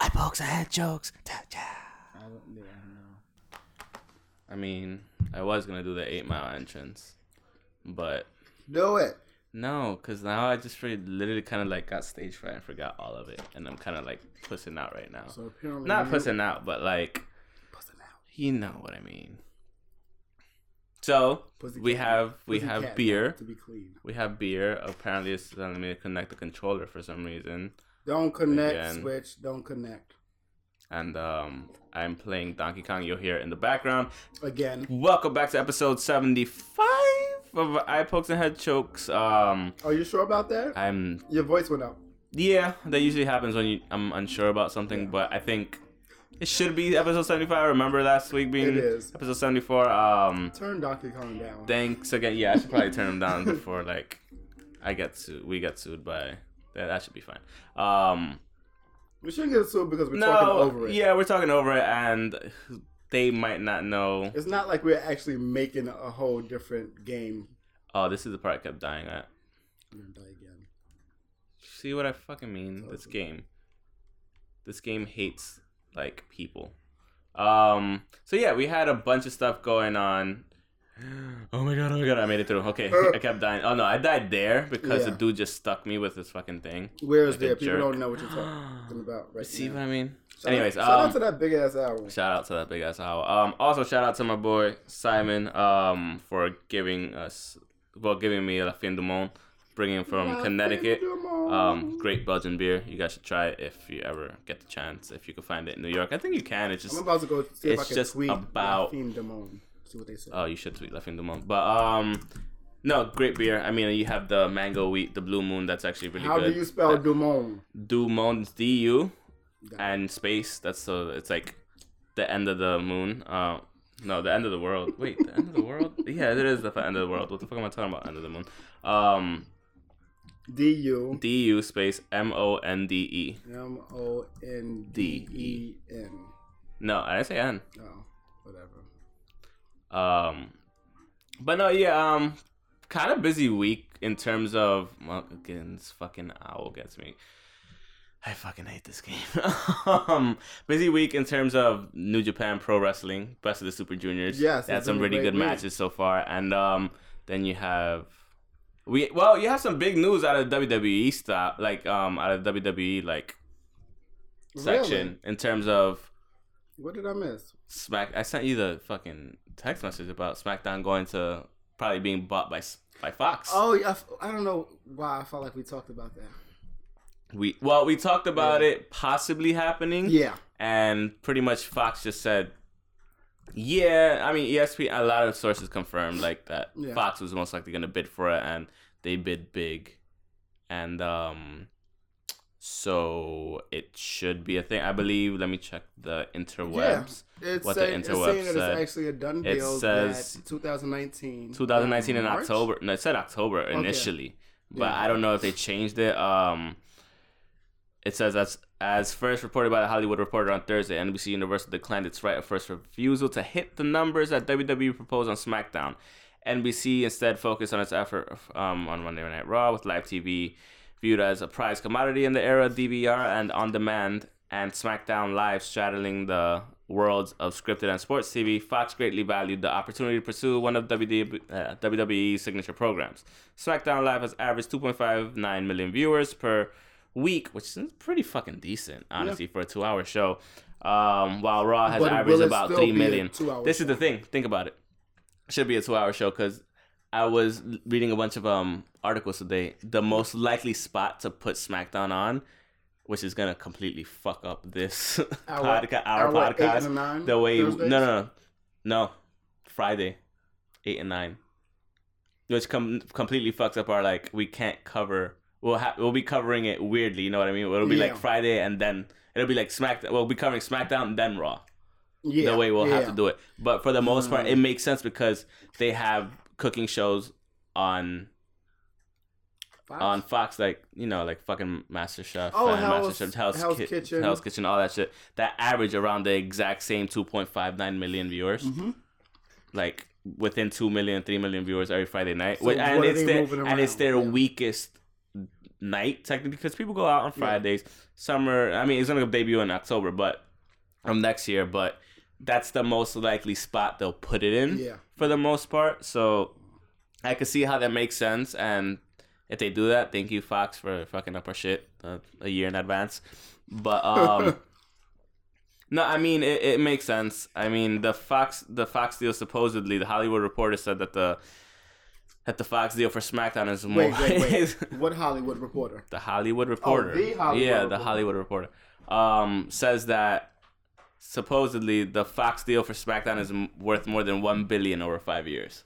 I pokes jokes. I yeah, no. I mean, I was gonna do the eight mile entrance, but Do it. No, cause now I just really, literally kind of like got stage fright and forgot all of it, and I'm kind of like pussing out right now. So apparently, Not pussing out, but like Pussing out. you know what I mean. So we have we have beer. To be clean. We have beer. Apparently, it's telling me to connect the controller for some reason, Don't connect. Again. Switch. Don't connect. and um, I'm playing Donkey Kong. You'll hear it in the background. Again. Welcome back to episode 75 of Eye Pokes and Head Chokes. Um, Are you sure about that? I'm Your voice went up. yeah, that usually happens when you I'm unsure about something, Yeah. but I think it should be episode 75. I remember last week being It is. episode 74. Um, Turn Donkey Kong down. thanks again. Yeah, I should probably turn him down before like I get sued. We get sued by that. That should be fine. Um, we shouldn't get sued because we're talking over it. yeah, we're talking over it, and they might not know. It's not like we're actually making a whole different game. Oh, this is the part I kept dying at. I'm gonna die again. See what I fucking mean? This game. This game hates like people. Um. So yeah, we had a bunch of stuff going on. Oh my god! Oh my god! I made it through. Okay, I kept dying. Oh no, I died there because the dude just stuck me with this fucking thing. Where is Like there? People jerk. don't know what you're talking about right See now. what I mean? Shout Anyways, out, shout um, out to that big ass owl. Shout out to that big ass owl. Um, also shout out to my boy Simon um for giving us well giving me La Fin du Monde, bringing from La Connecticut. Fin du Monde. Um, great Belgian beer. You guys should try it if you ever get the chance. If you can find it in New York, I think you can. It's I'm just about to go see if I can just tweet about- La Fin du Monde. See what they say. oh, you should tweet La Fin du Monde. But um, no, great beer. I mean, you have the mango wheat, the blue moon. That's actually really How good. do you spell du monde? Du Monde? D U. and space. That's so it's like the end of the moon. Uh, no, the end of the world. Wait, the end of the world? Yeah, it is the end of the world. What the fuck am I talking about? End of the moon. Um, D U D U space M O N D E. M O N D E N. No, I didn't say N. Oh, whatever. Um, but no, yeah. Um, kind of busy week in terms of well, again, this fucking owl gets me. I fucking hate this game. um, busy week in terms of New Japan Pro Wrestling, Best of the Super Juniors. Yes, they had some really good week. matches so far, and um, then you have we well, you have some big news out of WWE stuff, like um, out of WWE like section in terms of What did I miss? Smack. I sent you the fucking text message about SmackDown going to probably being bought by by Fox. Oh, yeah, I don't know why I felt like we talked about that. We well, we talked about Yeah. it possibly happening, Yeah, and pretty much Fox just said, "Yeah." I mean, ESPN. A lot of sources confirmed like that Yeah. Fox was most likely going to bid for it, and they bid big, and um, so it should be a thing. I believe. Let me check the interwebs. it's, What the say, it's interwebs saying that it's actually a done It deal. says that 2019. 2019 in March? October. No, it said October initially, but Yeah. I don't know if they changed it. Um, it says as as first reported by the Hollywood Reporter on Thursday, NBC Universal declined its right of first refusal to hit the numbers that WWE proposed on SmackDown. NBC instead focused on its effort um, on Monday Night Raw with live TV viewed as a prized commodity in the era DVR and on demand, and SmackDown Live straddling the worlds of scripted and sports TV. Fox greatly valued the opportunity to pursue one of WWE, uh, WWE's signature programs. SmackDown Live has averaged 2.59 million viewers per week, which is pretty fucking decent, honestly, for a two-hour show. Um, while Raw has But averaged about three million. three be a million. two-hour This is the thing. Think about it. Should be a two-hour show because I was reading a bunch of um articles today. The most likely spot to put SmackDown on, which is gonna completely fuck up this Our- podcast, our, our what, eight podcast. the way no, no, no, no, Friday, eight and nine, which com- completely fucks up our like we can't cover. We'll ha- we'll be covering it weirdly. You know what I mean? It'll be like Friday and then it'll be like SmackDown. We'll be covering SmackDown and then Raw Yeah, the way we'll have to do it. But for the most part, Mm. it makes sense because they have cooking shows on Fox? on Fox, like you know, like fucking Master Chef, Oh, and Hell's- Master Chef, Hell's, Hell's Ki- Kitchen. Hell's Kitchen, all that shit. That average around the exact same two point five nine million viewers, Mhm. like within 2 million, 3 million viewers every Friday night, So and it's their and it's their Yeah. weakest night technically because people go out on Fridays. Summer, I mean, it's gonna debut in October, but um next year, but that's the most likely spot they'll put it in Yeah. for the most part. So I can see how that makes sense. And if they do that, thank you Fox for fucking up our shit uh, a year in advance. But um, no, I mean it, it makes sense. I mean the Fox the Fox deal supposedly the Hollywood Reporter said that the that the Fox deal for SmackDown is more Wait, wait, wait. what Hollywood reporter? the Hollywood Reporter. Oh, the Hollywood yeah, the Hollywood Reporter. Um, says that supposedly the Fox deal for SmackDown is m- worth more than one billion over five years.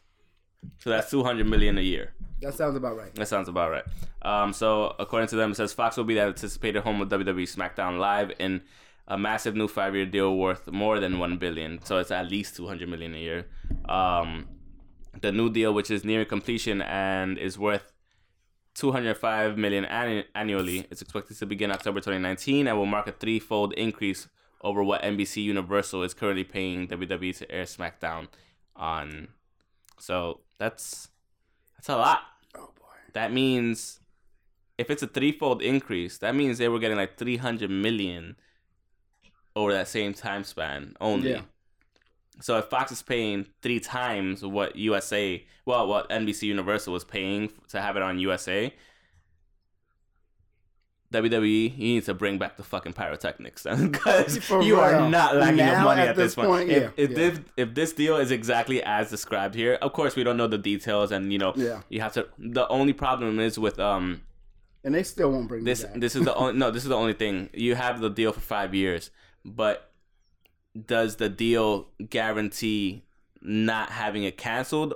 So that's two hundred million a year. That sounds about right. That sounds about right. Um, so according to them, it says Fox will be the anticipated home of WWE SmackDown Live in a massive new five-year deal worth more than one billion. So it's at least two hundred million a year. Um, the new deal, which is near completion and is worth 205 million annu- annually, is expected to begin October 2019 and will mark a threefold increase over what NBC Universal is currently paying WWE to air SmackDown on. So that's that's a lot. Oh boy. That means if it's a threefold increase, that means they were getting like 300 million over that same time span only. Yeah. So if Fox is paying three times what USA, well, what NBC Universal was paying to have it on USA, WWE, you need to bring back the fucking pyrotechnics because you are not lacking Now, money at at this point. point, if yeah, if yeah. this if this deal is exactly as described here, of course we don't know the details, and you know Yeah. you have to. The only problem is with um And they still won't bring this this is the only no this is the only thing you have the deal for five years, but does the deal guarantee not having it canceled?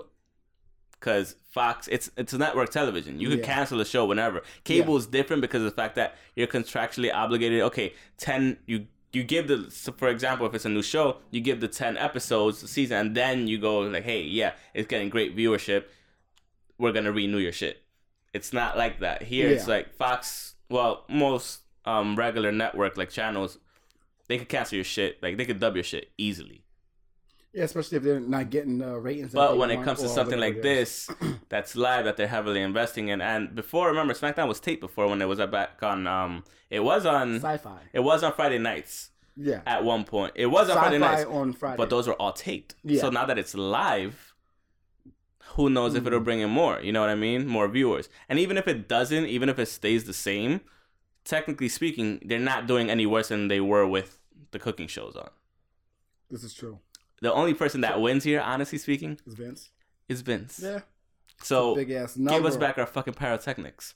Because Fox, it's it's a network television. You can Yeah. cancel the show whenever. Cable is different because of the fact that you're contractually obligated. Okay, ten you you give the so for example if it's a new show you give the 10 episodes a season and then you go like hey yeah it's getting great viewership we're gonna renew your shit it's not like that here it's like fox well most um regular network like channels they could cancel your shit like they could dub your shit easily yeah, especially if they're not getting uh, ratings. but when it comes to something like this that's live that they're heavily investing in and before remember smackdown was taped before when it was back on um it was on sci-fi. it was on friday nights Yeah, at one point it was on friday sci-fi nights on Friday. but those were all taped. Yeah. So now that it's live, who knows if it'll Mm. bring in more? You know what I mean? More viewers. And even if it doesn't, even if it stays the same, technically speaking, they're not doing any worse than they were with the cooking shows on. this is true. The only person that wins here, honestly speaking, is Vince. is Vince. Yeah, So big ass number. give us back our fucking pyrotechnics.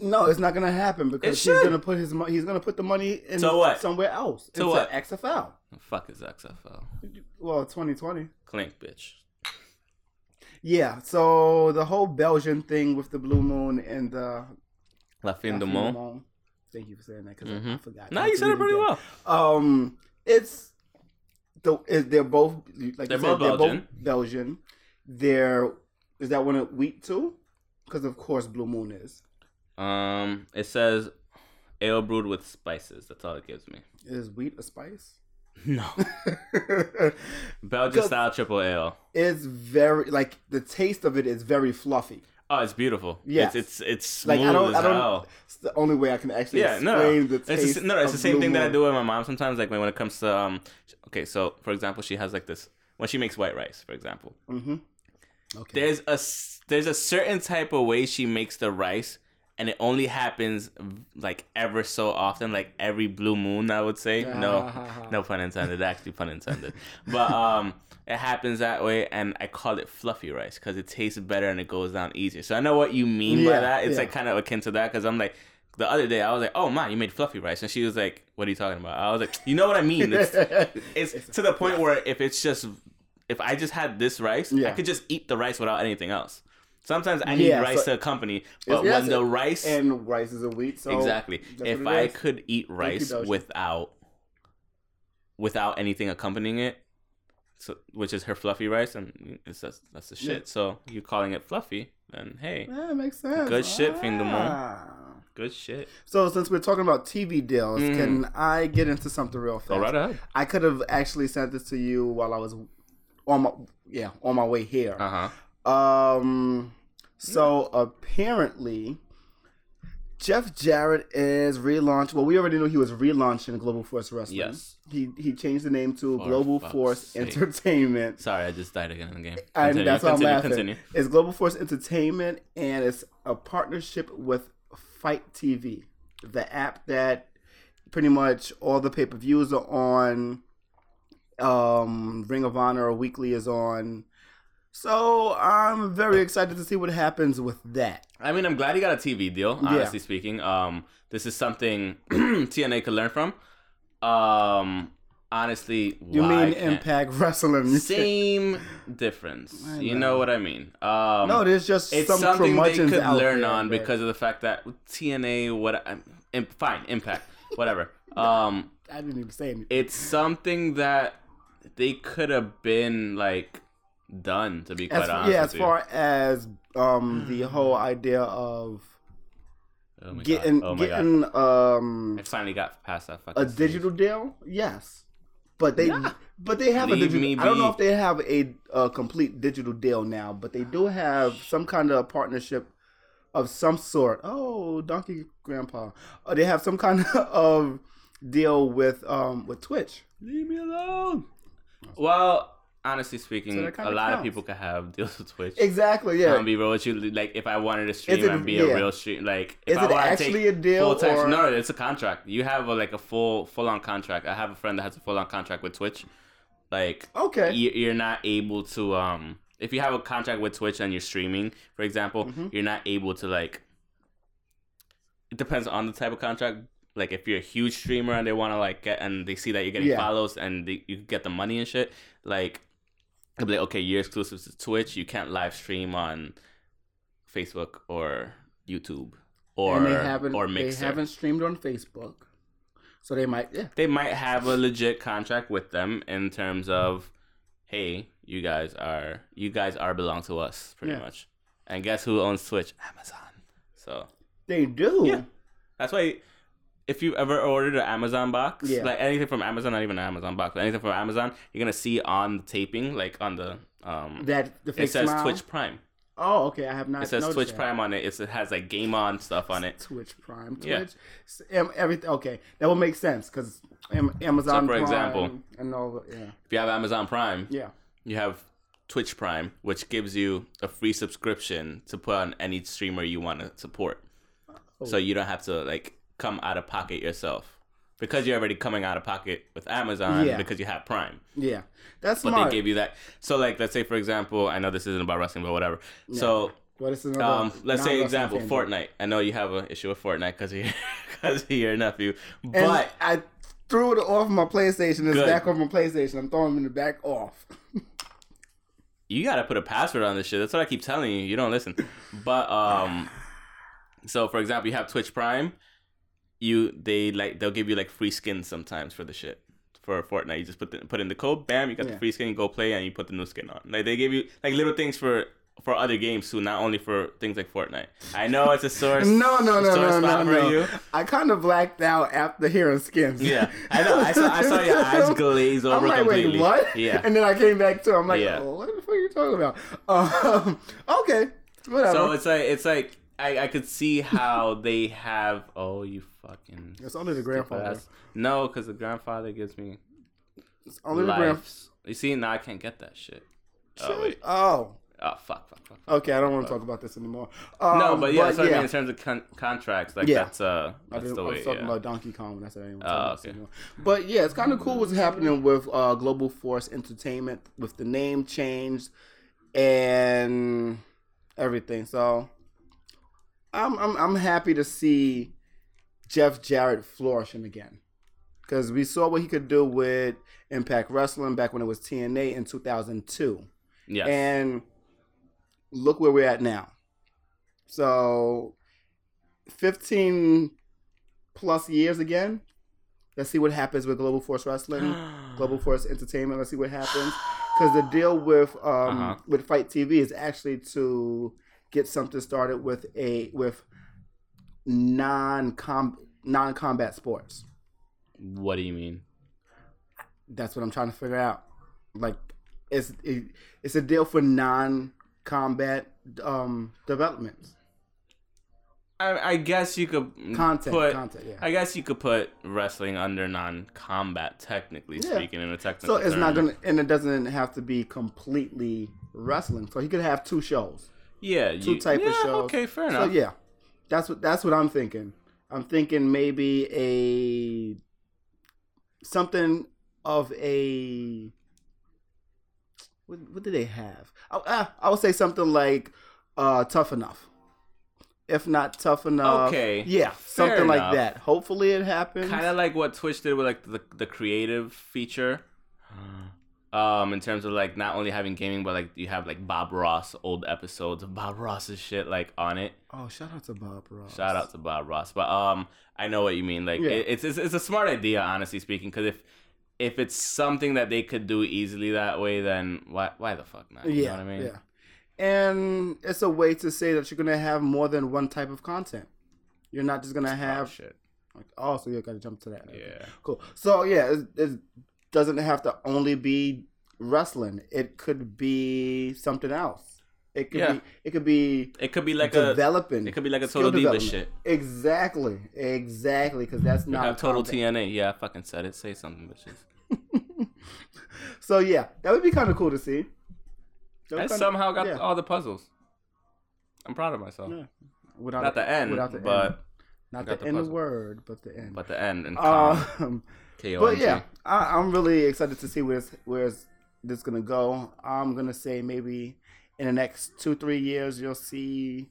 No, it's not gonna happen because he's gonna put his mo- he's gonna put the money in So what? somewhere else. So into what? XFL. Fuck is XFL. Well, 2020. Clink, bitch. Yeah. So the whole Belgian thing with the blue moon and the La fin de Fin monde. Monde. Thank you for saying that because I, I Mhm. forgot. No, you said it pretty well. Um, it's the is they're both like They're you said, both they're Belgian. both Belgian. They're is that one a wheat too? Because of course Blue Moon is Um, it says ale brewed with spices. That's all it gives me. is wheat a spice? No. Belgian style triple ale. it's very like the taste of it is very fluffy. Oh, it's beautiful. Yes. It's it's, it's Like smooth I don't, as I don't. hell. It's the only way I can actually Yeah, explain no. the It's taste. the, s- no, it's the same Blue thing that I do with my mom sometimes. Like when when it comes to um, okay, so for example, she has like this when she makes white rice, for example. Mm-hmm. Okay. There's a there's a certain type of way she makes the rice, and it only happens like ever so often, like every blue moon. I would say no, no pun intended. Actually, pun intended. But um, it happens that way, and I call it fluffy rice because it tastes better and it goes down easier. So I know what you mean by that. It's yeah. like kind of akin to that because I'm like. The other day, I was like, "Oh man, you made fluffy rice," and she was like, "What are you talking about?" I was like, "You know what I mean? It's, it's to the point where if it's just if I just had this rice, I could just eat the rice without anything else. Sometimes I need Yeah, rice so- to accompany, but Yes, when the rice and rice is a wheat. So exactly, if I is. could eat rice without without anything accompanying it, so, which is her fluffy rice, and it's that's, that's the shit. Yeah. So you calling it fluffy, then hey, Yeah, makes sense. Good shit, Fiend de Moon. Ah. good shit. So since we're talking about TV deals, Mm. can I get into something real fast? Go right ahead. I could have actually sent this to you while I was on my yeah on my way here. Uh huh. Um, so apparently, Jeff Jarrett is relaunched. Well, we already knew he was relaunching Global Force Wrestling. Yes. he he changed the name to For Global Force sake. Entertainment. Sorry, I just died again in the game. And Continue, that's why I'm continue, laughing. Continue. It's Global Force Entertainment, and it's a partnership with FITE TV, the app that pretty much all the pay per views are on. Um, Ring of Honor Weekly is on. So I'm very excited to see what happens with that. I mean, I'm glad he got a TV deal. Yeah. Honestly speaking, um, this is something TNA could learn from. Um, honestly, You mean can't- Impact Wrestling? Same difference. I You know. know what I mean? Um, no, there's just it's some something they could learn there on because of the fact that TNA, what, im- fine, Impact, whatever. Um, I didn't even say anything. it's something that they could have been like done. To be quite As, honest, yeah, as you. far as um the whole idea of oh my God. getting oh my God. getting um I finally got past that fucking a stage. digital deal, yes, but they Yeah. but they have a digital. I don't know if they have a, a complete digital deal now, but they do have some kind of partnership of some sort. Oh, Donkey Grandpa, uh, they have some kind of deal with um with Twitch. Leave me alone. Well, honestly speaking, So a lot of people could have deals with Twitch. Exactly, yeah. I'm be real with you. Like, if I wanted to stream it- and be yeah. a real stream, like, if Is I it actually a deal time, or- no, it's a contract. You have a, like a full full on contract. I have a friend that has a full on contract with Twitch. Like, okay. you- you're not able to um if you have a contract with Twitch and you're streaming, for example, Mhm. you're not able to like. It depends on the type of contract. Like if you're a huge streamer and they want to like get and they see that you're getting Yeah. follows and they, you get the money and shit, like they'll be like, okay, you're exclusive to Twitch. You can't live stream on Facebook or YouTube or and they haven't or they Mixer. haven't streamed on Facebook, so they might yeah. they might have a legit contract with them in terms of hey you guys are you guys are belong to us pretty Yeah. much and guess who owns twitch amazon so They do. Yeah. that's why if you ever ordered an amazon box Yeah. like anything from amazon not even an amazon box anything from amazon you're gonna see on the taping like on the um That the it says smile? twitch prime Oh, okay. I have not. it says twitch that. prime on it It's- it has like game on stuff on it Twitch Prime. Twitch. Yeah. Am- Everything. Okay, that will make sense because Amazon. So, for Prime example- and all. Yeah. if you have amazon prime Yeah. you have Twitch Prime, which gives you a free subscription to put on any streamer you want to support. Oh. So you don't have to like come out of pocket yourself because you're already coming out of pocket with Amazon Yeah. because you have Prime. Yeah. That's But smart. they gave you that. So like, let's say for example, I know this isn't about wrestling, but whatever. So What is another um, let's say example. Fortnite. I know you have an issue with Fortnite because of your because of your nephew, And but I threw it off my PlayStation. It's Good. back on my PlayStation. I'm throwing it in the back off. you gotta put a password on this shit. That's what I keep telling you. You don't listen. But um, so for example, you have Twitch Prime. You they like they'll give you like free skins sometimes for the shit for Fortnite. You just put the, put in the code, bam, you got Yeah. the free skin. You go play and you put the new skin on. Like they give you like little things for for other games too, not only for things like Fortnite. I know it's a source. No, no, no, no, no, no. you. I kind of blacked out after hearing skins. Yeah, I know. I saw, I saw your eyes glaze over I'm like, completely. wait, what? Yeah. And then I came back to. it. I'm like, Yeah. oh, what the fuck are you talking about? Um, okay, whatever. So it's like it's like I, I could see how they have. Oh, you fucking. It's only the grandfather. ass. No, because the grandfather gives me It's only the grand. lives. You see, now I can't get that shit. Oh wait. Oh, Oh fuck, fuck, fuck. okay. I don't want to talk about this anymore. Um, no, but yeah, that's what I mean in terms of con- contracts. Like Yeah. that's uh, I, that's didn't, the I way. was talking Yeah. about Donkey Kong. That's what I didn't Oh, talk about this okay. anymore. But yeah, it's kind of cool what's happening with uh, Global Force Entertainment with the name change and everything. So I'm I'm I'm happy to see Jeff Jarrett flourishing again because we saw what he could do with Impact Wrestling back when it was TNA in 2002 Yes. and look where we're at now. So, 15 plus years again. Let's see what happens with Global Force Wrestling, Global Force Entertainment. Let's see what happens. because the deal with um Uh-huh. with FITE TV is actually to get something started with a with non non combat sports. What do you mean? That's what I'm trying to figure out. Like, it's it, it's a deal for non combat um developments I, I guess you could content put. content. Yeah. I guess you could put wrestling under non-combat, technically Yeah. speaking, in a technical. So it's not gonna, and it doesn't have to be completely wrestling. So he could have two shows. Yeah, two you, type of yeah, shows. Okay, fair enough. So enough. yeah, that's what that's what I'm thinking. I'm thinking maybe a something of a what, what do they have? I, uh, I would say something like uh, tough enough. If not tough enough, Okay, yeah, fair something like that. Hopefully, it happens. kind of like what Twitch did with like the the creative feature. Um, in terms of like not only having gaming, but like you have like Bob Ross old episodes of Bob Ross's shit like on it. Oh, shout out to Bob Ross. Shout out to Bob Ross. But um, I know what you mean. Like Yeah. it, it's, it's it's a smart idea, honestly speaking. Because if if it's something that they could do easily that way, then why why the fuck not? You Yeah, know what I mean? yeah. And it's a way to say that you're gonna have more than one type of content. You're not just gonna Oh, have. shit. Like, oh, so you gotta jump to that. Yeah. Cool. So yeah, it, it doesn't have to only be wrestling. It could be something else. It could Yeah. be. It could be It could be like a developing. it could be like a total diva shit. Exactly. Exactly. Because that's not have total combat. TNA. Yeah, I fucking said it. Say something, bitches. So yeah, that would be kind of cool to see. I somehow got yeah. all the puzzles. I'm proud of myself. Yeah. Without Not the end, without the but end. not the the end word, but the end. but the end and. Um, K-O-N-G. but yeah, I, I'm really excited to see where's where's this gonna go. I'm gonna say maybe in the next two three years you'll see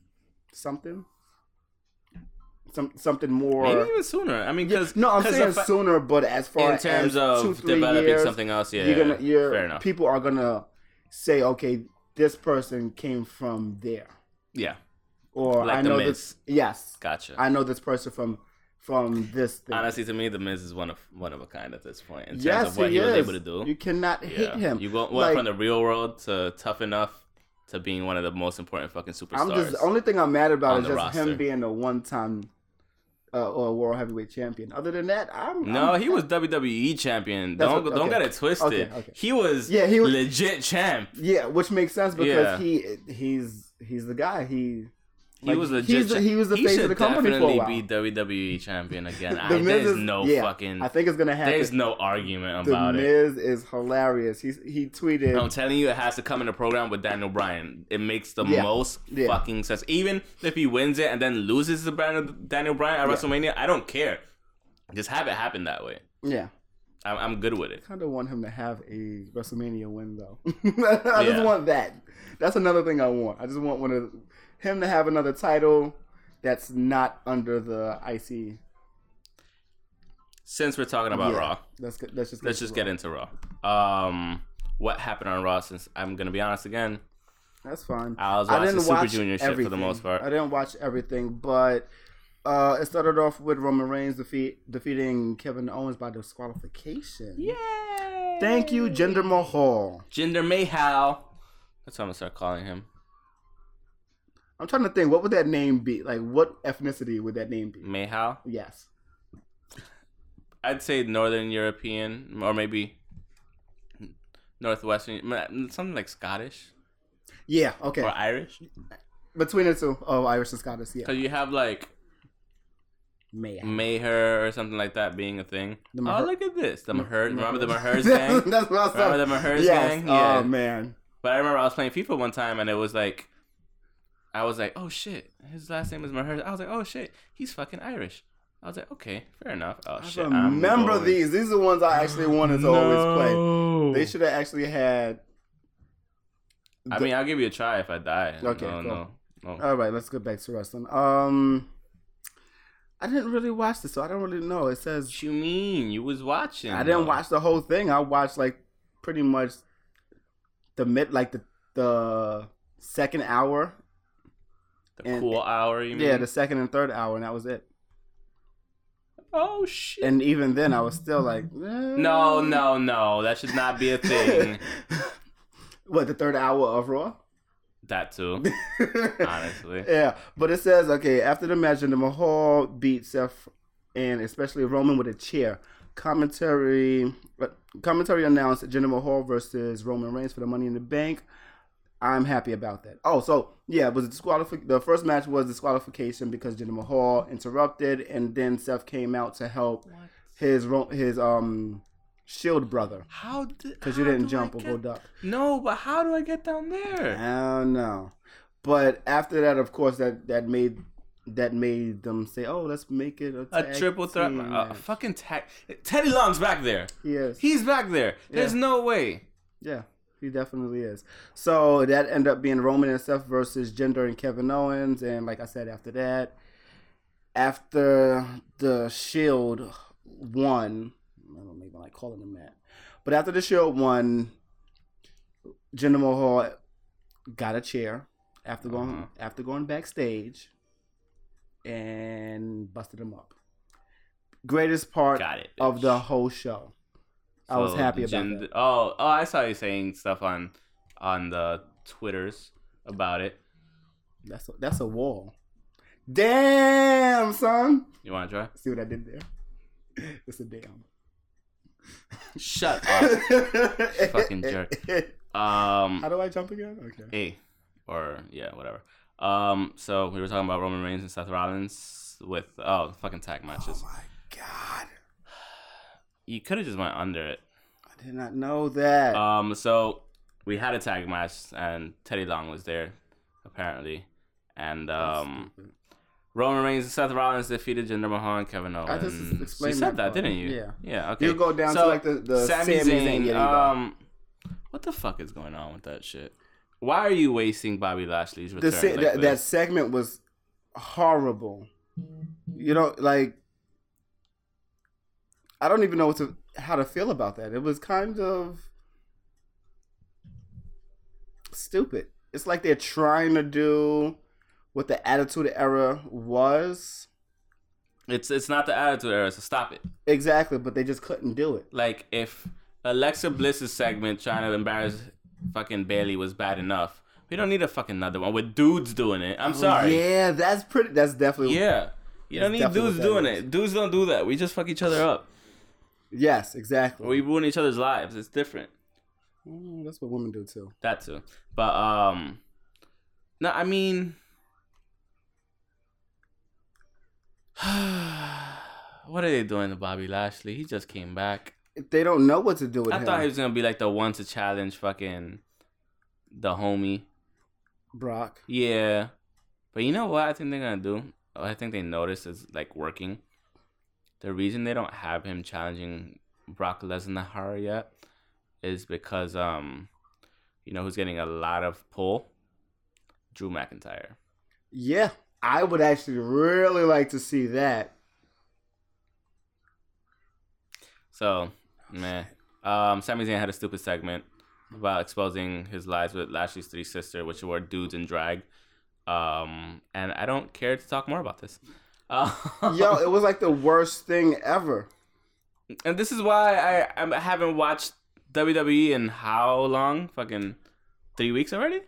something, some something more. maybe even sooner. I mean, Yeah, because no, I'm saying sooner, but as far in terms as of two, three developing years, something else, yeah, you're gonna, you're, fair enough. people are gonna say, okay, this person came from there, yeah, or Like I know this. Yes, gotcha. I know this person from from this thing. Honestly, to me, the Miz is one of one of a kind at this point in terms yes, of what he, he, was able to do. You cannot yeah. hate him. You went, Like- from the real world to tough enough to being one of the most important fucking superstars. I'm just the only thing I'm mad about is just roster. him being a one time uh, or world heavyweight champion. Other than that, I'm no, I'm- he was WWE champion. That's Don't what- don't get it twisted. Okay, okay. He was Yeah, he was- legit champ. Yeah, which makes sense because Yeah. he he's he's the guy. He He like, was legit. He's the, he was the he face of the company for a definitely while. be WWE champion again. The I, Miz there's is- no yeah, fucking. I think it's gonna happen. There's no argument the about it. Miz is hilarious. He's he tweeted. I'm telling you, it has to come in a program with Daniel Bryan. It makes the Yeah. most Yeah. fucking sense. Even if he wins it and then loses to Daniel Bryan at. WrestleMania, I don't care. Just have it happen that way. yeah, I'm, I'm good with it. kind of want him to have a WrestleMania win though. I just want that. That's another thing I want. I just want one of him to have another title that's not under the IC. Since we're talking about Yeah. Raw, Let's get, let's just get let's just Raw. get into Raw. Um, what happened on Raw? Since I'm gonna be honest again, That's fine. I was I watching didn't Super watch Junior shit for the most part. I didn't watch everything, but uh, it started off with Roman Reigns defeat defeating Kevin Owens by disqualification. Yay! Thank you, Jinder Mahal. Jinder Mahal. That's what I'm gonna start calling him. I'm trying to think, what would that name be? Like, what ethnicity would that name be? Mahal. Yes. I'd say Northern European or maybe Northwestern, something like Scottish Yeah. Okay. or Irish. Between the two, oh, Irish and Scottish. Yeah. Because you have like May. Mayher or something like that being a thing. The oh, look at this. The Maher, remember the Mahers. Gang? That's what I was Remember the Mahers yes. gang? Yeah. Oh man. But I remember I was playing FIFA one time and it was like, I was like, oh shit, his last name is Mahers. I was like, oh shit, he's fucking Irish. I was like, okay, fair enough. Oh I shit, remember these. These are the ones I actually wanted to always play. They should have actually had. I mean, I'll give you a try if I die. Okay, no, cool. no, no. All right, let's get back to wrestling. Um, I didn't really watch this, so I don't really know. It says What you mean? You was watching? I didn't though. watch the whole thing. I watched like pretty much the mid, like the the second hour. the and- cool hour. You mean? Yeah, the second and third hour, and that was it. oh shit. And even then, I was still like, eh. no, no, no. That should not be a thing. What the third hour of Raw? That too. Honestly. Yeah, but it says okay after the match, Jinder Mahal beat Seth and especially Roman with a chair. Commentary uh, commentary announced Jinder Mahal versus Roman Reigns for the Money in the Bank. I'm happy about that. Oh, so yeah, it was disqualific. The first match was disqualification because Jinder Mahal interrupted, and then Seth came out to help his ro- his um Shield brother How did? because you didn't jump or go duck. No, but how do I get down there? I don't know. But after that, of course, that that made that made them say, "Oh, let's make it a, A triple threat, a match." fucking tag. Teddy Long's back there. Yes, He's back there. There's Yeah. no way. yeah, he definitely is. So that ended up being Roman and Seth versus Jinder and Kevin Owens, and like I said, after that, after the Shield won, I don't even like calling them that, but after the show won, Jinder Mahal got a chair after going Uh-huh. after going backstage and busted him up. Greatest part Got it. of the whole show. I was happy about Jinder- that. Oh, oh, I saw you saying stuff on on the twitters about it. That's a, that's a wall. Damn, son. You want to try? See what I did there? It's a damn. Shut up. Fucking jerk. Um, How do I jump again? Okay. A, or yeah, whatever. Um, so we were talking about Roman Reigns and Seth Rollins with oh fucking tag matches. Oh my god. You could have just went under it. I did not know that. Um, so we had a tag match and Teddy Long was there, apparently, and um, stupid. Roman Reigns and Seth Rollins defeated Jinder Mahal and Kevin Owens. I just you said that part. didn't you? Yeah. Yeah. Okay. You go down So, to like the, the Sami Zayn. Zayn. Um, what the fuck is going on with that shit? Why are you wasting Bobby Lashley's the return? se- like that, that segment was horrible. You know, like I don't even know what to how to feel about that. It was kind of stupid. It's like they're trying to do what the Attitude Era was It's it's not the attitude era, so stop it. exactly, but they just couldn't do it. Like if Alexa Bliss's segment trying to embarrass fucking Bayley was bad enough, we don't need a fucking another one with dudes doing it. I'm sorry. Yeah, that's pretty. That's definitely Yeah. You don't need dudes doing is. it. Dudes don't do that. We just fuck each other up. Yes, exactly. We ruin each other's lives. It's different. Mm, that's what women do too. That too. But um no, I mean what are they doing to Bobby Lashley? He just came back. They don't know what to do with him. I him. thought he was gonna be like the one to challenge fucking the homie. Brock. Yeah. But you know what I think they're gonna do? I think they noticed is like working. The reason they don't have him challenging Brock Lesnar yet is because um you know who's getting a lot of pull? Drew McIntyre. Yeah, I would actually really like to see that. So, man. Um Sami Zayn had a stupid segment about exposing his lies with Lashley's three sister, which were dudes in drag. Um and I don't care to talk more about this. Uh, Yo, it was like the worst thing ever. And this is why I, I haven't watched WWE in how long? Fucking three weeks already?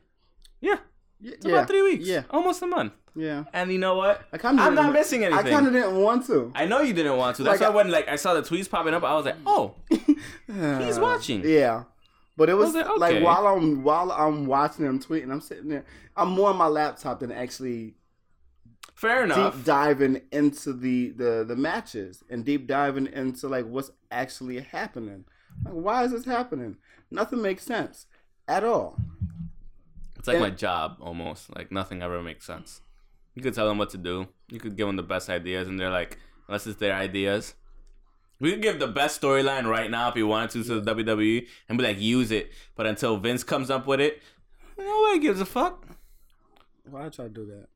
Yeah, it's about three weeks. Yeah, almost a month. Yeah. And you know what? I kind of. I'm not missing anything. I kind of didn't want to. I know you didn't want to. That's Like, why when like I saw the tweets popping up, I was like, oh, He's uh, watching. Yeah, but it was, was like, like while I'm while I'm watching them tweeting, I'm sitting there. I'm more on my laptop than actually fair enough. deep diving into the, the the matches and deep diving into like what's actually happening. Like, why is this happening? Nothing makes sense at all. It's like and- my job almost. Like nothing ever makes sense. You could tell them what to do. You could give them the best ideas, and they're like, unless it's their ideas. We could give the best storyline right now if you wanted to to the WWE and be like, use it. But until Vince comes up with it, nobody gives a fuck. Why try to do that?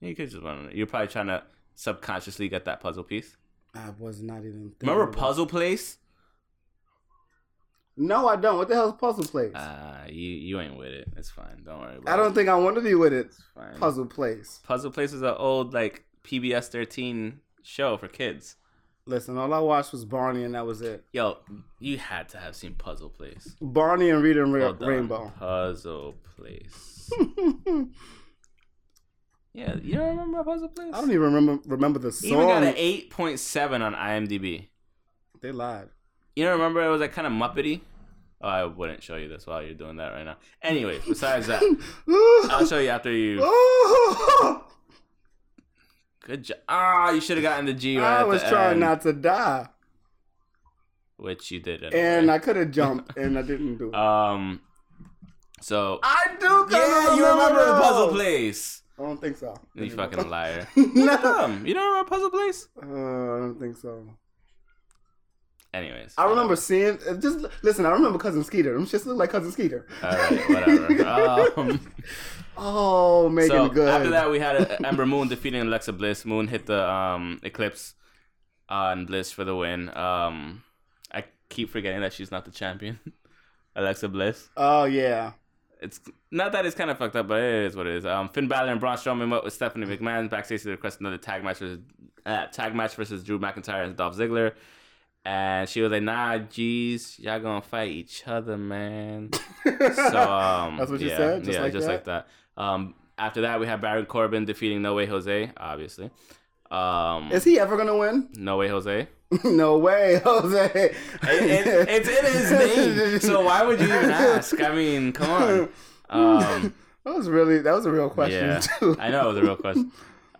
You could just run it. You're probably trying to subconsciously get that puzzle piece. I was not even. Thinking Remember Puzzle Place? No, I don't. What the hell is puzzle place? Uh, you you ain't with it. It's fine. Don't worry about it. I don't it. think I want to be with it. Puzzle place. Puzzle Place is an old like PBS 13 show for kids. Listen, all I watched was Barney, and that was it. Yo, you had to have seen Puzzle Place. Barney and Rita and Ra-. Rainbow. Puzzle Place. yeah, you don't remember Puzzle Place? I don't even remember remember the It even got an eight point seven on IMDb. They lied. You don't remember it was like kind of muppety. Oh, I wouldn't show you this while you're doing that right now. Anyways, besides that, I'll show you after you. Good job. Ah, you should have gotten the G right I was trying end, not to die, which you did. and I could have jumped, and I didn't do it. um, so I do. yeah, you remember the Puzzle Place? I don't think so. You fucking liar. no. You don't remember Puzzle Place? uh, I don't think so. Anyways, I remember seeing. uh, Just listen. I remember Cousin Skeeter. Them shits look like Cousin Skeeter. All right, whatever. um, Oh, Megan so Good. after that, we had uh, Ember Moon defeating Alexa Bliss. Moon hit the um, Eclipse on Bliss for the win. Um, I keep forgetting that she's not the champion, Alexa Bliss. oh yeah. It's not that it's kind of fucked up, but it is what it is. Um, Finn Balor and Braun Strowman met with Stephanie McMahon backstage to request another tag match versus uh, tag match versus Drew McIntyre and Dolph Ziggler. And she was like, "Nah, geez, y'all gonna fight each other, man." So um, That's what you yeah, said? Just yeah, like just that? like that. Um, after that, we had Baron Corbin defeating No Way Jose, obviously. Um, Is he ever gonna win? No Way Jose. no way, Jose. It- it- it's in his name, so why would you even ask? I mean, come on. Um, that was really that was a real question yeah, too. I know it was a real question.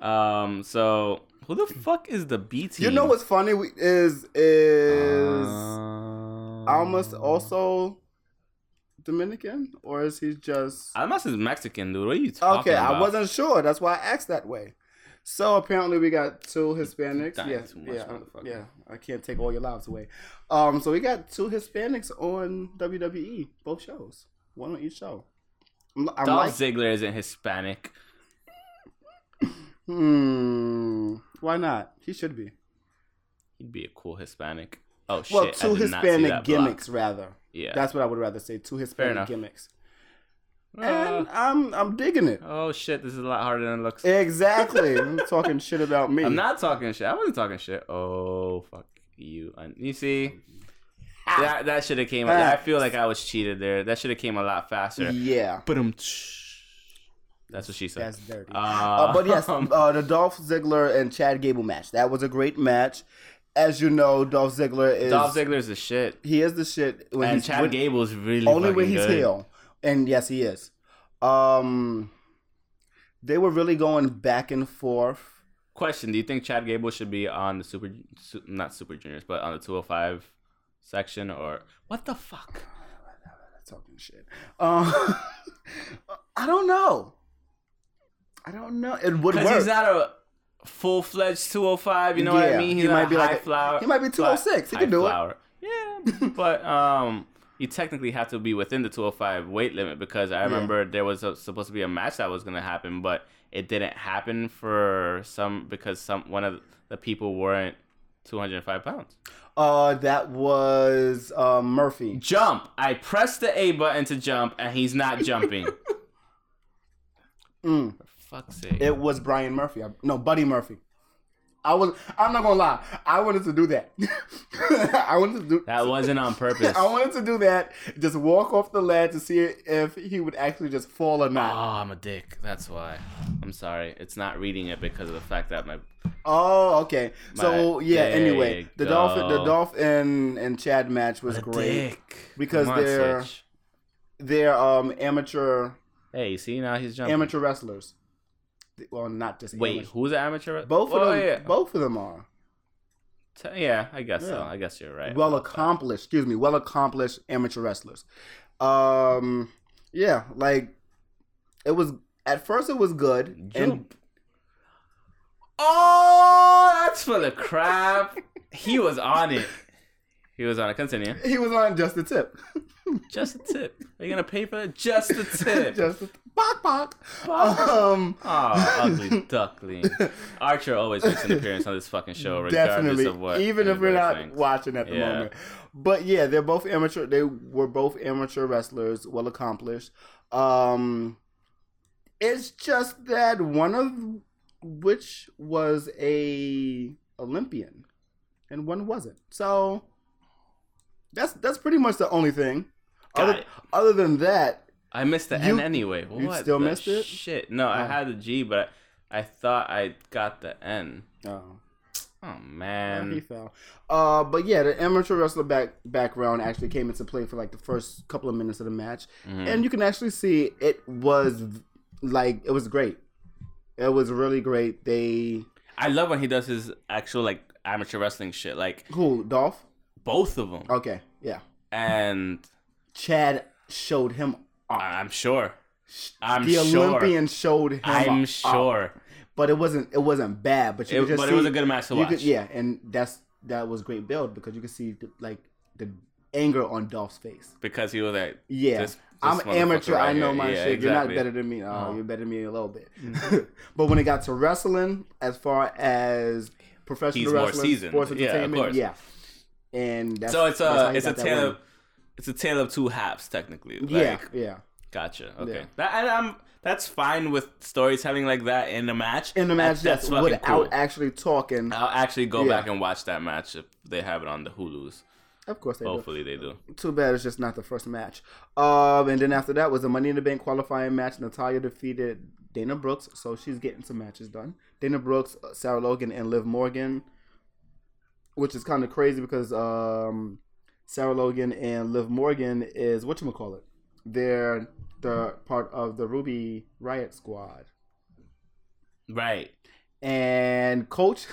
Um, so who the fuck is the B team? You know what's funny is is Um, Almas also Dominican or is he just Almas is Mexican, dude. What are you talking okay? about? Okay, I wasn't sure. That's why I asked that way. So apparently we got two Hispanics. Yeah, too much, yeah, yeah. I can't take all your lives away. Um, so we got two Hispanics on WWE, both shows, one on each show. I'm Dolph like, Ziggler isn't Hispanic. hmm, why not? He should be. He'd be a cool Hispanic. Oh shit! Well, two did not see Hispanic that block. gimmicks rather. Yeah. That's what I would rather say. Two Hispanic gimmicks. Uh, and I'm I'm digging it. oh shit! This is a lot harder than it looks. Exactly. I'm talking shit about me. I'm not talking shit. I wasn't talking shit. Oh fuck you! You see, that that should have came. I feel like I was cheated there. That should have came a lot faster. Yeah. But um, that's what she said. That's dirty. Uh, Uh, but yes, uh, the Dolph Ziggler and Chad Gable match. That was a great match. As you know, Dolph Ziggler is Dolph Ziggler's the shit, he is the shit when and Chad when- Gable's really only when he's good. heel. And yes, he is. Um, they were really going back and forth. Question: Do you think Chad Gable should be on the super, su- not super juniors, but on the 205 section, or what the fuck? Talking shit. Um, I don't know. I don't know. It would Because work. he's not a full fledged 205. You know what I Yeah, mean? he might be like a- flower. he might be 206. He can do it. Yeah, but um, you technically have to be within the 205 weight limit because I remember there was a, supposed to be a match that was gonna happen, but it didn't happen for some because some one of the people weren't 205 pounds. Uh, that was uh, Murphy. Jump! I pressed the A button to jump, and he's not jumping. Mm. For fuck's sake! It was Brian Murphy. I- No, Buddy Murphy. I was. I'm not gonna lie. I wanted to do that. I wanted to do. that wasn't on purpose. I wanted to do that. Just walk off the ledge to see if he would actually just fall or not. Oh. I'm a dick. That's why. I'm sorry. It's not reading it because of the fact that my Oh, okay. So yeah. Anyway, you the dolphin, the go. Dolph and and Chad match was a great. dick. because on, they're- Switch. They're um amateur Hey, see now he's jumping. amateur wrestlers. Well, not just Wait, amateur. who's an amateur? Both oh, of them. Yeah. Both of them are yeah, I guess so. I guess you're right. well about that. accomplished. Excuse me, well accomplished amateur wrestlers. Um, yeah, like it was at first. It was good. And Oh, that's full of crap. he was on it. He was on it. Continue. he was on just the tip. Just a tip. Are you gonna pay for it? Just a tip. just the bok bok. Bok. Um, Oh, ugly duckling. Archer always makes an appearance on this fucking show, regardless definitely. of what. even if we're not thinks. watching at the Yeah. moment. But yeah, they're both amateur. They were both amateur wrestlers, well accomplished. Um, it's just that one of which was a Olympian. and one wasn't. So that's that's pretty much the only thing. Got Other it. other than that, I missed the You- N anyway. What you still missed it? Shit. No, I Oh. had the G, but I thought I got the N. oh, Oh man! he man. fell. Uh, but yeah, the amateur wrestler back background actually came into play for like the first couple of minutes of the match, Mhm. and you can actually see it was like it was great. It was really great. They I love when he does his actual like amateur wrestling shit, like who Dolph? Both of them. Okay, yeah. And Chad showed him off. I'm sure. I'm sure the sure. Olympian showed him. I'm sure. but it wasn't it wasn't bad. But you It- could just but see, it was a good match to watch. could- yeah, and that's that was great build because you could see the, like the anger on Dolph's face. Because he was like, Yeah, This- this I'm amateur. right I know here. my Yeah, shit. You're not better than me. Oh, Uh-huh. you're better than me a little bit. but when it got to wrestling, as far as professional He's wrestling, sports Yeah, entertainment, course. yeah. And that's, so it's a it's a tale of it's a tale of two halves technically. Like, yeah, yeah. Gotcha. Okay. Yeah. That and I'm that's fine with storytelling like that in the match. In the match, That's, that's, without cool. actually talking. I'll actually go Yeah. back and watch that match if they have it on the Hulu's. Of course they do. Hopefully they do. Too bad it's just not the first match. Um, and then after that was a Money in the Bank qualifying match. Natalya defeated Dana Brooks, so she's getting some matches done. Dana Brooks, Sarah Logan, and Liv Morgan, which is kind of crazy because um, Sarah Logan and Liv Morgan is what you call it. They're the part of the Ruby Riott Squad, Right. and Coach,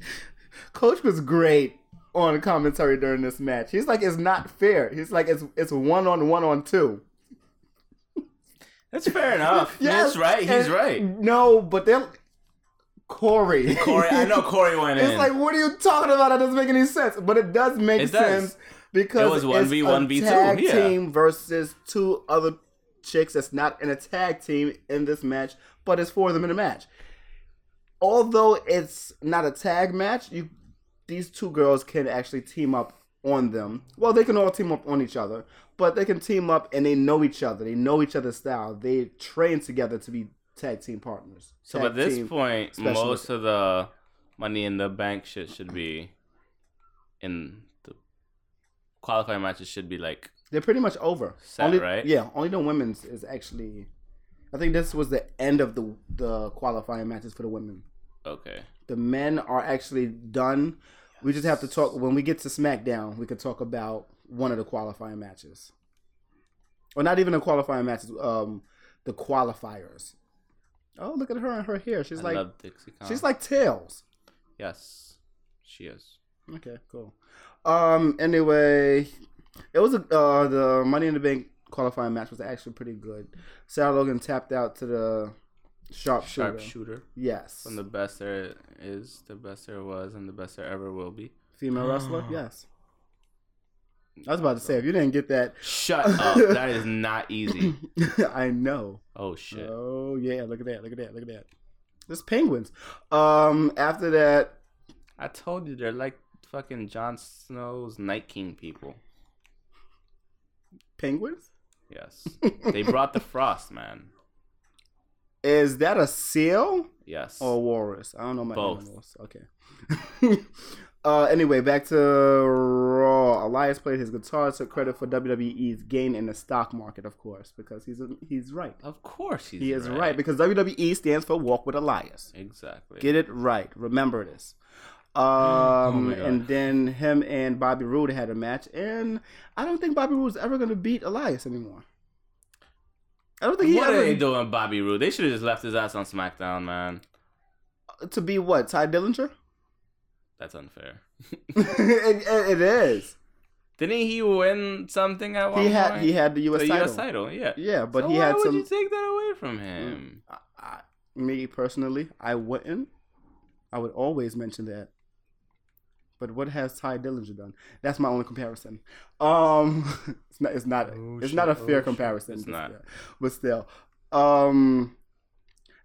Coach was great on commentary during this match. He's like, it's not fair. He's like, it's it's one on one on two. That's fair enough. Yes, That's right. He's and- right. No, but they're Corey. Corey, I know Corey went in. it's like, what are you talking about? That doesn't make any sense. But it does make It does. sense because It was 1v1, v two tag yeah. team versus two other chicks that's not in a tag team in this match, but it's four of them in a match. Although it's not a tag match, you these two girls can actually team up on them. Well, they can all team up on each other, but they can team up and they know each other. They know each other's style. They train together to be tag team partners. so Tag at this point, specialists. most of the money in the bank shit should be in the qualifying matches should be like They're pretty much over. Set, only, right? Yeah, only the women's is actually. I think this was the end of the the qualifying matches for the women. okay. The men are actually done. We just have to talk when we get to SmackDown. We could talk about one of the qualifying matches, or not even the qualifying matches. Um, the qualifiers. Oh, look at her and her hair. She's I like love Dixie Kong. she's like tails. yes, she is. Okay, cool. Um. Anyway, it was a uh the Money in the Bank qualifying match was actually pretty good. Sarah Logan tapped out to the sharpshooter. Sharpshooter. Yes. From the best there is, the best there was, and the best there ever will be. female wrestler. Yes. I was about to say if you didn't get that, Shut up. That is not easy. I know. Oh shit. Oh yeah, look at that! Look at that! Look at that! This penguins. Um. After that, I told you they're like fucking Jon Snow's Night King people. penguins. Yes. they brought the frost, man. Is that a seal? Yes. or walrus. I don't know my Both. animals. Okay. uh, anyway, back to Raw. Elias played his guitar, took credit for WWE's gain in the stock market, of course, because he's he's right. Of course he's He is right. because WWE stands for Walk with Elias. Exactly. Get it right. Remember this. Um, Oh and then him and Bobby Roode had a match, and I don't think Bobby Roode's ever going to beat Elias anymore. I don't think he what ever are they doing, Bobby Roode? They should have just left his ass on SmackDown, man. to be what Tye Dillinger. That's unfair. it, it- it is. Didn't he win something at one He had point? he had the U.S. the title. U.S. title, yeah. Yeah, but So he why had would you take that away from him? I, I, me personally, I wouldn't. I would always mention that. But what has Tye Dillinger done? That's my only comparison. Um, it's not. It's not. Oh, it's shit. not a Oh, fair shit. comparison. It's but not. still- But still, um,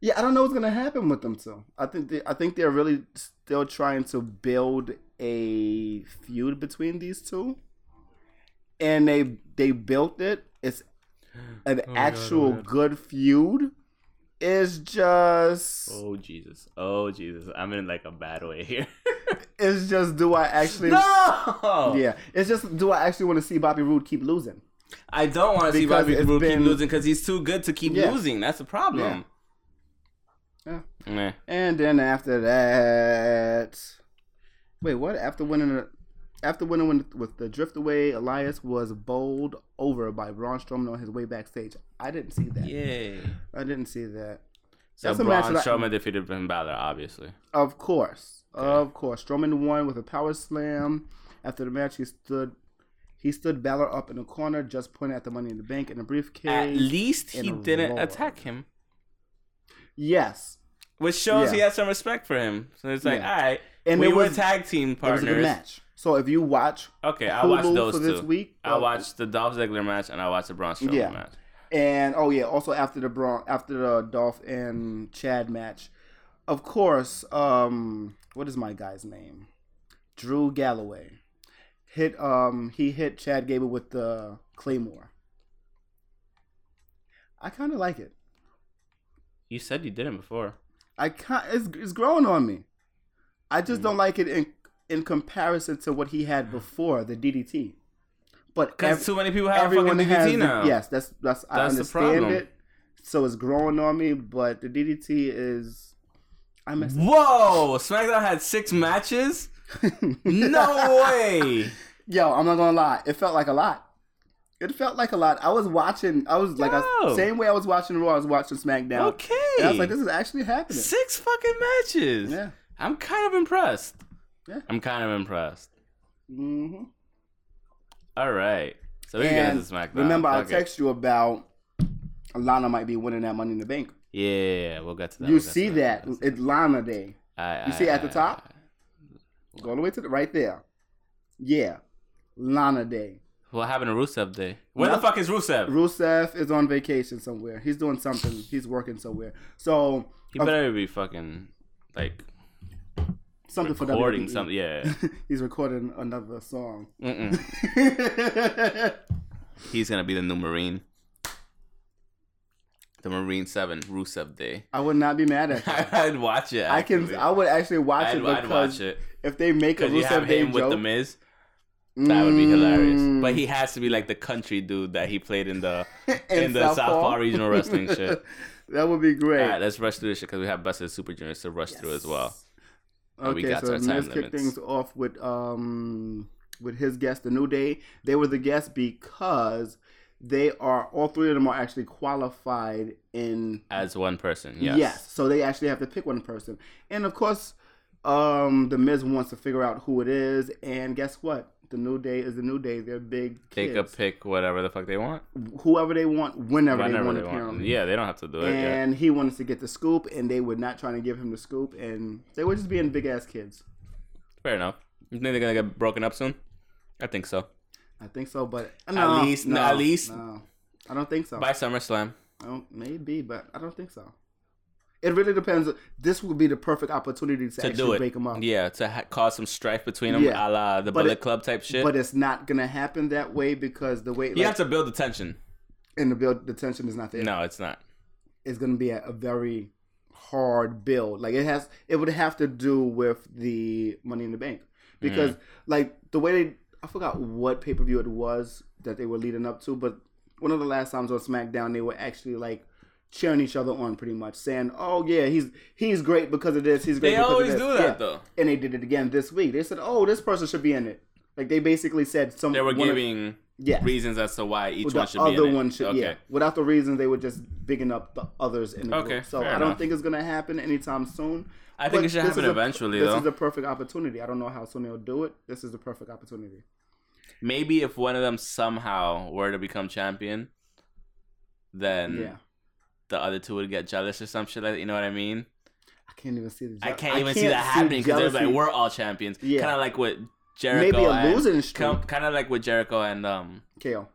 yeah, I don't know what's gonna happen with them two. I think they, I think they're really still trying to build a feud between these two, and they they built it. It's an Oh actual oh God. good feud. It's just Oh Jesus! Oh Jesus! I'm in like a bad way here. It's just do I actually? No. Yeah, it's just do I actually want to see Bobby Roode keep losing? I don't want to see Bobby it's Roode been- keep losing because he's too good to keep Yeah. losing. That's the problem. Yeah. Meh. And then after that, wait, what? After winning, after winning with, with the drift away, Elias was bowled over by Braun Strowman on his way backstage. I didn't see that. Yay. I didn't see that. So That's a Braun that I- Strowman defeated Finn Balor, obviously. Of course, of course. Strowman won with a power slam. After the match, he stood. He stood Balor up in the corner, just pointing at the Money in the Bank in a briefcase. At least he didn't roar. attack him, yes, which shows Yeah. he has some respect for him. So it's like, Yeah. all right, And we were was- tag team it was a good partners. match. So if you watch Okay, I watched Hulu those for this two. week, I uh, watched the Dolph Ziggler match and I watched the Braun Strowman Yeah. match. And oh yeah, also after the Braun, after the Dolph and Chad match, of course, um, what is my guy's name? Drew Galloway hit um he hit Chad Gable with the Claymore. I kind of like it. You said you didn't before. I can't. It's, it's growing on me. I Mm. just don't like it in in comparison to what he had before the DDT. But Because too many people have everyone fucking DDT the- now. yes, that's that's, I That's the understand it. So it's growing on me, but the DDT is I miss Whoa! SmackDown had six matches? No way! Yo, I'm not gonna lie. It felt like a lot. It felt like a lot. I was watching. I was like, I, same way I was watching Raw. I was watching SmackDown. Okay. And I was like, this is actually happening. Six fucking matches. Yeah. I'm kind of impressed. Yeah. I'm kind of impressed. hmm All right. So we can get into SmackDown. remember, I Fuck text you about Lana might be winning that Money in the Bank. Yeah, we'll get to that. you We'll see that? We'll It's Lana Day. that. You see at the top? Go all the way to the right there. Yeah, Lana Day. What happened to Rusev Day? Where the fuck is Rusev? Rusev is on vacation somewhere. He's doing something. He's working somewhere. So He of- better be fucking like something for recording WWE. something. Yeah. He's recording another song. Mm-mm. He's gonna be the new Marine. The Marine Seven Rusev Day. I would not be mad at that. I'd watch it. I can. I would actually watch I'd, it I'd because watch it if they make a because you have Rusev Day him with joke, the Miz. That would be Mm. hilarious. But he has to be like the country dude that he played in the in the South Southpaw Regional Wrestling shit. that would be great. All right, let's rush through this shit because we have Best of Super Juniors to rush through as well. Okay, got so let's kick things off with um with his guest, the New Day. They were the guests because they are all three of them are actually qualified in As one person, yes. yes. So they actually have to pick one person, and of course, um, the Miz wants to figure out who it is, and guess what? The New Day is the New Day. They're big They kids. could pick whatever the fuck they want. whoever they want, whenever, they want. they want. Apparently, Yeah, they don't have to do it. And he wanted to get the scoop, and they were not trying to give him the scoop, and they were just being big ass kids. Fair enough. You think they're gonna get broken up soon? I think so. I think so, but no, least- no, at least- no. I don't think so. By SummerSlam. Oh, maybe, but I don't think so. It really depends. This would be the perfect opportunity to, To actually do it. break them up. Yeah, to ha- cause some strife between them, Yeah. a la the But Bullet it- Club type shit. But it's not gonna happen that way because the way you like, have to build the tension. and the build the tension is not there. No, it's not. It's gonna be a, a very hard build. Like it has, it would have to do with the Money in the Bank mm. because like the way they, I forgot what pay per view it was that they were leading up to, but one of the last times on SmackDown they were actually like cheering each other on pretty much saying oh yeah he's he's great because of this he's great They always do that Yeah. though. and they did it again this week they said oh this person should be in it like they basically said some They were one of- giving yeah reasons as to why each the one should other be in it. one should okay. yeah without the reasons they were just bigging up the others in the Okay, group so I don't enough. think it's gonna happen anytime soon I think it should happen a- eventually this though. is the perfect opportunity I don't know how soon they'll do it this is the perfect opportunity Maybe if one of them somehow were to become champion, then yeah the other two would get jealous or some shit like that. You know what I mean? I can't even see the I can't even see that happening because they're like we're all champions. Yeah. Kind of like with Jericho. maybe a and, losing streak Kind of like with Jericho and um. KO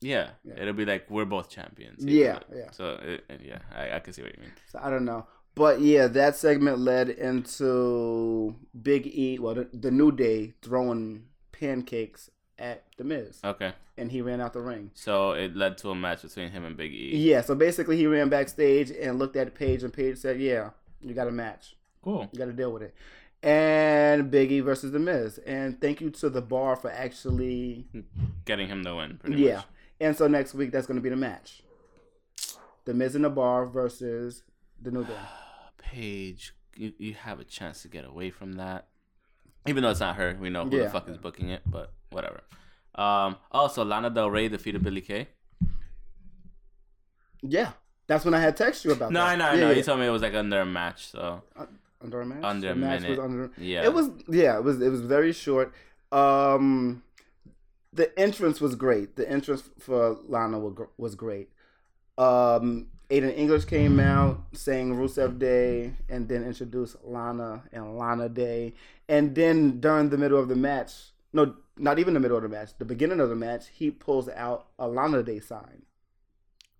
Yeah, Yeah. it'll be like we're both champions. Yeah, yeah. So it- yeah, I, I can see what you mean. So I don't know. But yeah, that segment led into Big E, well, the, the New Day throwing pancakes at The Miz. Okay, And he ran out the ring. so it led to a match between him and Big E. Yeah, so basically he ran backstage and looked at Paige, and Paige said, Yeah, you got a match. Cool. You got to deal with it. and Biggie versus The Miz. And thank you to the bar for actually Getting him the win. Pretty yeah. Much. And so next week that's going to be the match. The Miz and the Bar versus the New Day. Paige, you, you have a chance to get away from that. Even though it's not her, we know who Yeah. the fuck is booking it, but whatever. Um, also, Lana Del Rey defeated Billie Kay. Yeah, that's when I had text you about No, that. no, Yeah, know. yeah. You told me it was like under a match, so under a match. Under a match minute. Was under, yeah. It was yeah. It was it was very short. Um, the entrance was great. The entrance for Lana was, was great. Um, Aiden English came out saying Rusev Day, and then introduced Lana and Lana Day, and then during the middle of the match, no, not even the middle of the match, the beginning of the match, he pulls out a Lana Day sign,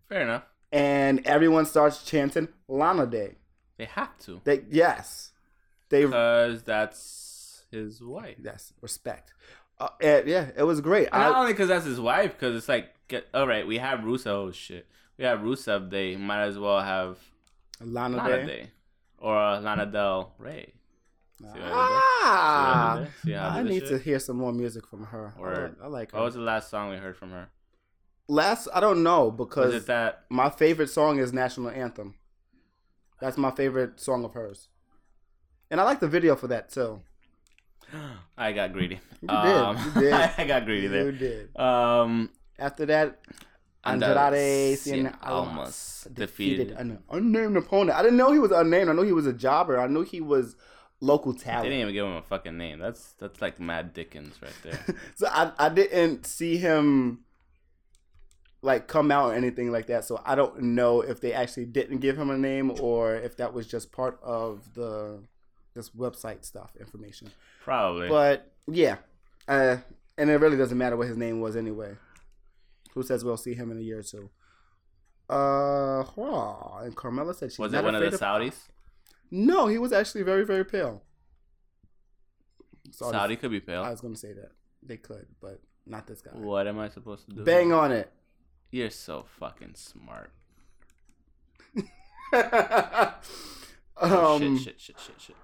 fair enough. and everyone starts chanting Lana Day. They have to They yes, they because that's his wife. Yes, respect. Uh, and yeah, it was great. And not I, only because that's his wife, because it's like, get, all right, we have Rusev. Oh shit, we have Rusev Day. Might as well have Lana, Lana Day. Day, or uh, Lana Del Rey. See I did there? See what I Ah, did there? See how I need this to hear some more music from her. I Word. I like her. What was the last song we heard from her? Last, I don't know because that? my favorite song is National Anthem. That's my favorite song of hers, and I like the video for that too. I got greedy. You did. You did. I got greedy there. You did. Um, After that, Andrade Cien Almas defeated defeated. an unnamed opponent. I didn't know he was unnamed. I knew he was a jobber. I knew he was local talent. they didn't even give him a fucking name. That's that's like Mad Dickens right there. so I, I didn't see him like come out or anything like that. So I don't know if they actually didn't give him a name or if that was just part of the this website stuff information. Probably. But yeah, uh, and it really doesn't matter what his name was anyway. Who says we'll see him in a year or two? Uh, and Carmela said she was it one of the Saudis? No, he was actually very very pale. Saudi- Saudi could be pale. I was gonna say that they could, but not this guy. What am I supposed to do? Bang on it. You're so fucking smart. um, Oh, shit, shit, shit, shit, shit.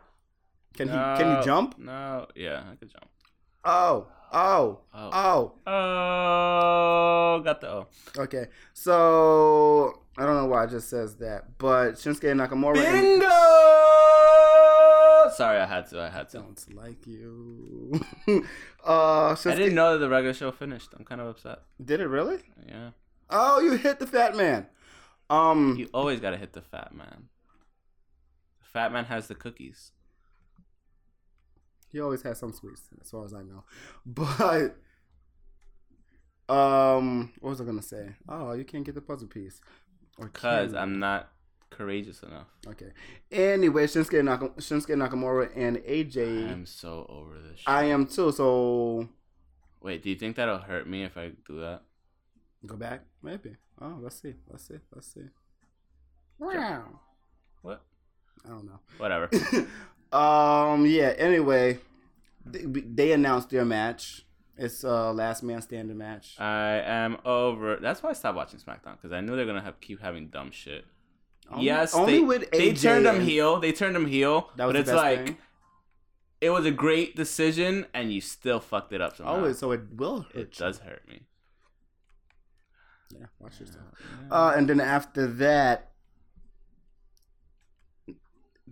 Can he can he jump? No. Yeah, I could jump. Oh, oh, Oh. oh. Oh, got the O. Okay, so I don't know why it just says that, but Shinsuke Nakamura and- Bingo! Sorry, I had to. I had to. sounds like you. uh, Shinsuke, I didn't know that the regular show finished. I'm kind of upset. did it really? Yeah. Oh, you hit the fat man. Um, You always gotta hit the fat man. The fat man has the cookies. he always has some sweets, as far as I know. But um, what was I gonna say? Oh, you can't get the puzzle piece. Or Cause I'm not courageous enough. Okay. Anyway, Shinsuke, Nakam- Shinsuke Nakamura and AJ. I'm so over this. Shit. I am too. So Wait, do you think that'll hurt me if I do that? go back, maybe. Oh, let's see. Let's see. Let's see. Wow. What? I don't know. Whatever. um. Yeah. Anyway, they, they announced their match. It's uh last man standing match. I am over. That's why I stopped watching SmackDown because I knew they're gonna have keep having dumb shit. Only- yes, only they, with they turned and- heel. They turned them heel. That was but it's like thing. it was a great decision, and you still fucked it up somehow. Oh, so it will hurt. it does hurt me. Yeah. Watch yourself. Yeah. Uh, and then after that,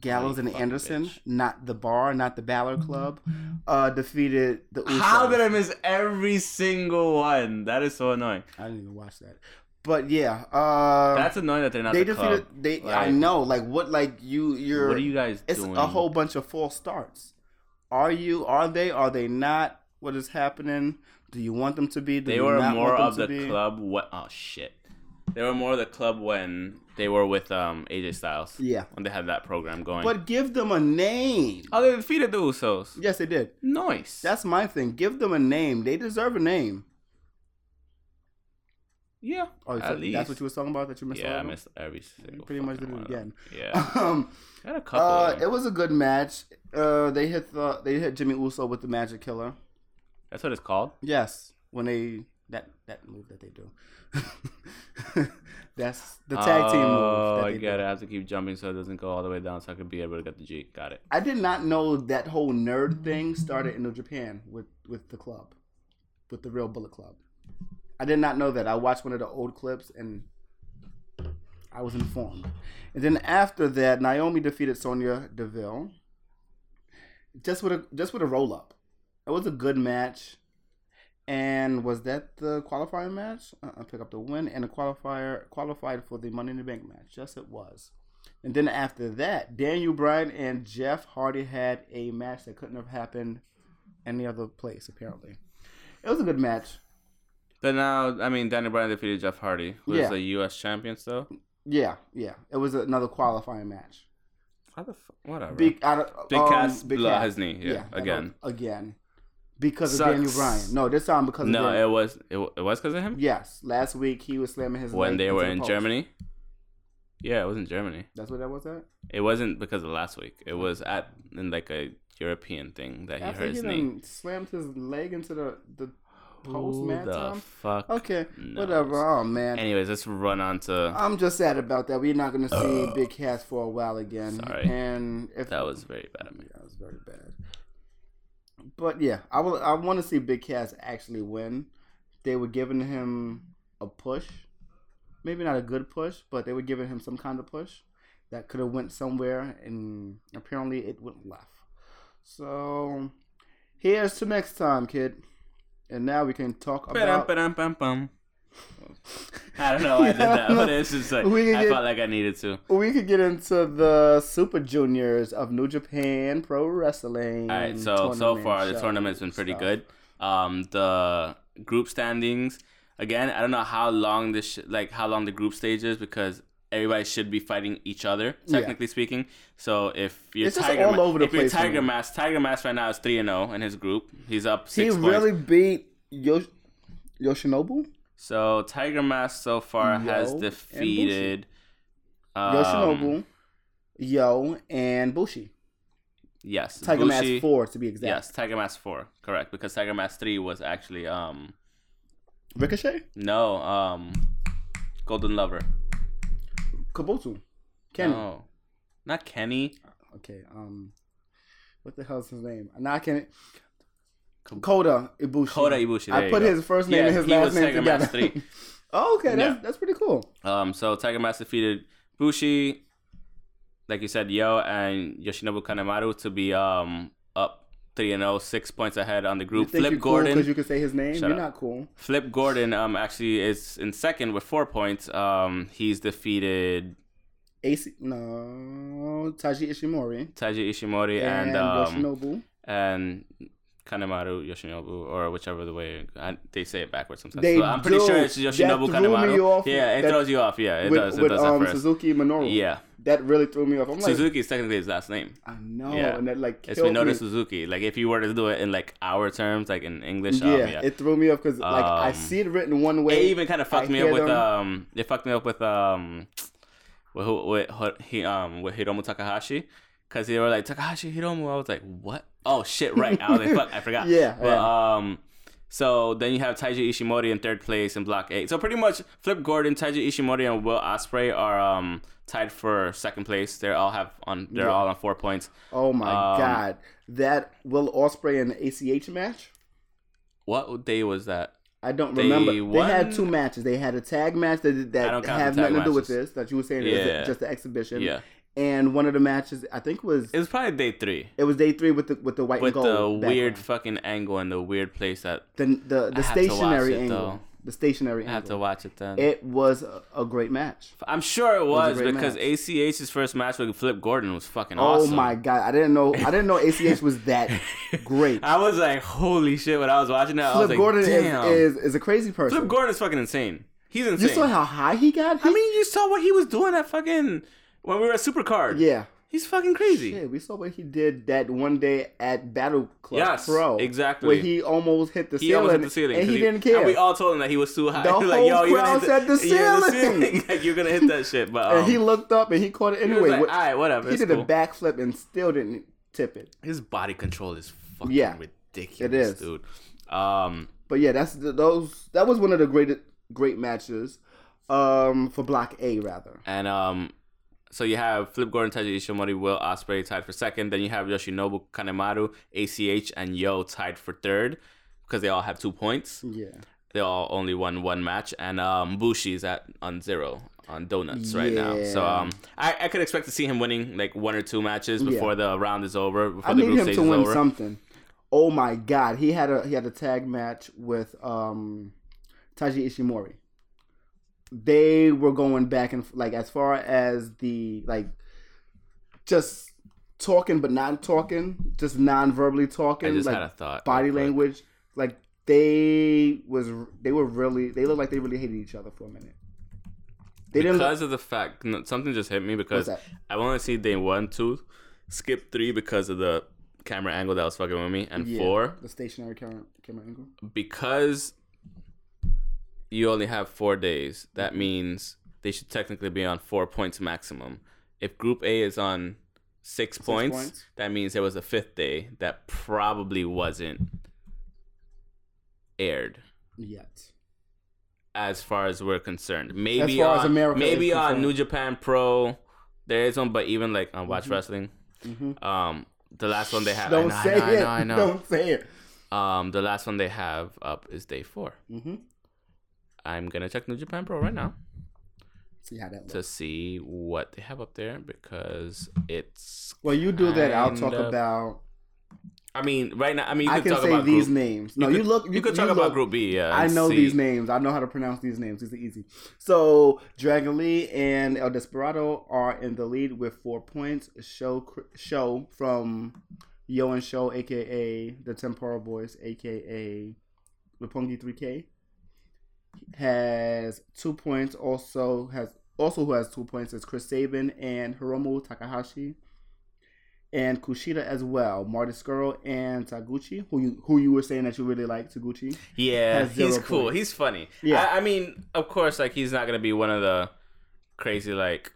Gallows and Anderson, bitch. not the bar, not the Balor Club, uh, defeated the Usos. How did I miss every single one? That is so annoying. I didn't even watch that. But yeah, uh, That's annoying that they're not they the defeated. club. They, I know, like what, like you, you're. What are you guys doing? It's doing? a whole bunch of false starts. Are you? Are they? Are they not? What is happening? Do you want them to be? Do They you were not more want them of the be? club. What? Oh shit! They were more of the club when they were with um AJ Styles. Yeah, When they had that program going. but give them a name. oh, they defeated the Usos. Yes, they did. Nice. That's my thing. Give them a name. They deserve a name. yeah. Oh, so at least. that's what you was talking about. That you missed. yeah, I missed every single. pretty much did it one of them. again. Yeah, Um, had a couple. uh, it was a good match. Uh, they hit the they hit Jimmy Uso with the Magic Killer. That's what it's called. Yes, when they that that move that they do. That's the tag team move. Oh, I get do. it. I have to keep jumping so it doesn't go all the way down, so I could be able to get the G. Got it. I did not know that whole nerd thing started in Japan with with the club, with the Real Bullet Club. I did not know that. I watched one of the old clips and I was informed. And then after that, Naomi defeated Sonya Deville just with a just with a roll up. It was a good match. And was that the qualifying match? Uh, I pick up the win and the qualifier qualified for the Money in the Bank match. Yes, it was. And then after that, Daniel Bryan and Jeff Hardy had a match that couldn't have happened any other place. Apparently, it was a good match. But now, I mean, Daniel Bryan defeated Jeff Hardy, who is Yeah. the U.S. champion still. Yeah, yeah, it was another qualifying match. How the fuck? Whatever. Big, out of, Big um, Cass Big blew his knee. Yeah, that again. again, because Sucks. of Daniel Bryan. No, this time because of No, it was it, it was because of him Yes, last week he was slamming his when they were the in post. Germany. Yeah, it was in Germany. That's what that was at. It wasn't because of last week. It was at in like a European thing that he After hurt he knee. slammed his leg into the the post the time. fuck? Okay, knows? whatever. Oh man, Anyways, let's run on to I'm just sad about that. We're not gonna see Big Cass for a while again. Sorry. And if that was very bad of me. it was very bad. But yeah, I will. I want to see Big Cass actually win. They were giving him a push, maybe not a good push, but they were giving him some kind of push that could have went somewhere, and apparently it went left. So here's to next time, kid. And now we can talk Ba-dum, about. ba-dum, bum. I don't know why I did that, but it's just like We I get- felt like I needed to. We could get into the Super Juniors of New Japan Pro Wrestling. All right, so so far the tournament's been pretty stuff. good. Um, the group standings again. I don't know how long this sh- like how long the group stage is because everybody should be fighting each other Yeah. technically speaking. So if you're It's Tiger, all Ma- over the if you're Tiger. Mask, Tiger Mask right now is three and zero in his group. He's up He points. really beat Yosh- Yoshinobu. So Tiger Mask so far has Yo and defeated um, Yoshinobu, Yo, and Bushi. Yes, Tiger Bushi- Mask four to be exact. Yes, Tiger Mask four, correct? Because Tiger Mask three was actually um Ricochet, no um Golden Lover. Kabuto, Kenny. No, not Kenny. Okay, um, what the hell's his name? Now I can. Koda Ibushi. Kota Ibushi. I you put his first name Yeah, and his last name Tiger together. Mask three. oh, okay, that's Yeah. that's pretty cool. Um, so Tiger Mask defeated Bushi, like you said, Yo and Yoshinobu Kanemaru to be um up three and 0, six points ahead on the You group. think Flip Gordon. because you can say his name? Shut You're up. not cool. Flip Gordon um actually is in second with four points. Um, he's defeated AC no Taiji Ishimori Taiji Ishimori and, and um Yoshinobu. and Kanemaru Yoshinobu or whichever the way I, they say it backwards sometimes. They so I'm pretty do. sure it's That Yoshinobu me Kanemaru. Yeah, it That- throws you off. Yeah, it with does. It with does um, at first. Suzuki Minoru. Yeah, that really threw me off. I'm like, Suzuki is technically his last name. I know, Yeah. and that like It's Minoru me. Suzuki. Like if you were to do it in like our terms, like in English, Yeah, um, yeah. it threw me off because like I Um, see it written one way. It even kind of fucked I me up with them. um. It fucked me up with um, with who with, he um with Hiromu Takahashi, because they were like Takahashi Hiromu. I was like, what? Oh shit! Right. I was like, fuck, I forgot. Yeah, But um. So then you have Taiji Ishimori in third place in Block A. So pretty much Flip Gordon, Taiji Ishimori, and Will Ospreay are um tied for second place. They all have on. They're Yeah. all on four points. oh my um, god, that Will Ospreay and the ACH match. What day was that? I don't They remember. They had two matches. They had a tag match that that have nothing to do with this. That you were saying Yeah. just the exhibition. Yeah, And one of the matches, I think was it was probably day three. it was day three with the with the white with and the gold. weird background. fucking angle and the weird place that the the, the I had to watch stationary angle. though. The stationary I have to watch it then. It was a, a great match. I'm sure it was a was, because match. ACH's first match with Flip Gordon was fucking Oh awesome. Oh my god, I didn't know I didn't know ACH was that great. I was like, holy shit! When I was watching that, I was Flip like, Gordon is, is is a crazy person. Flip Gordon is fucking insane. He's insane. you saw how high he got? I mean, you saw what he was doing at fucking when we were at Supercard. yeah. he's fucking crazy. Yeah, we saw what he did that one day at Battle Club Yes, Pro. exactly. Where he almost hit the He ceiling, almost hit the ceiling, and 'cause he, didn't care. And we all told him that he was too high. The like, whole yo, you're gonna crowd hit said the yeah, ceiling. like, you're gonna hit that shit. But um, and he looked up and he caught it anyway. like, all right, whatever. he did cool." a backflip and still didn't tip it. His body control is fucking Yeah, ridiculous, it is. dude. Um, But yeah, that's the, those. That was one of the great great matches um, for Block A, rather. and um, so you have Flip Gordon, Taiji Ishimori, Will Ospreay tied for second. Then you have Yoshinobu Kanemaru, ACH, and Yo tied for third because they all have two points. Yeah. They all only won one match, and um, Bushi's at on zero on donuts right now. So um, I, I could expect to see him winning like one or two matches Yeah. before the round is over. Before I the need group him to win over. something. Oh my god, he had a he had a tag match with um Taiji Ishimori. They were going back and like as far as the like just talking but not talking, just non-verbally talking, I just like had a thought. body language. Like they was they were really they looked like they really hated each other for a minute. They didn't because of the fact something just hit me because I want to see day one, two, skip three because of the camera angle that was fucking with me, and Yeah, four the stationary camera camera angle. because you only have four days. That means they should technically be on four points maximum. If Group A is on six, points, points. that means there was a fifth day that probably wasn't aired. Yet. as far as we're concerned. Maybe on, maybe on concerned. New Japan Pro there is one, but even like on Watch Wrestling, Mhm. um, the last one they have. Don't I know, say I know, it. I know, I know. Don't say it. Um, the last one they have up is day four. Mm-hmm. I'm gonna check New Japan Pro right now mm-hmm. See how that looks. to see what they have up there because it's. Well, you do that. I'll talk of- about. I mean, right now. I mean, you I can talk say about these group, names. No, you you, could- look. You, could talk about look. Group B. Yeah, I know see. these names. I know how to pronounce these names. These are easy. So Dragon Lee and El Desperado are in the lead with four points. Show show from Yo and Show, aka the Tempura Boyz, aka Roppongi 3K, has two points. Also has also who has two points is Chris Sabin and Hiromu Takahashi. And Kushida as well, Marty Scurll and Taguchi, who you who you were saying that you really like Taguchi. Yeah, he's cool. points. He's funny. Yeah. I, I mean, of course, like he's not gonna be one of the crazy, like,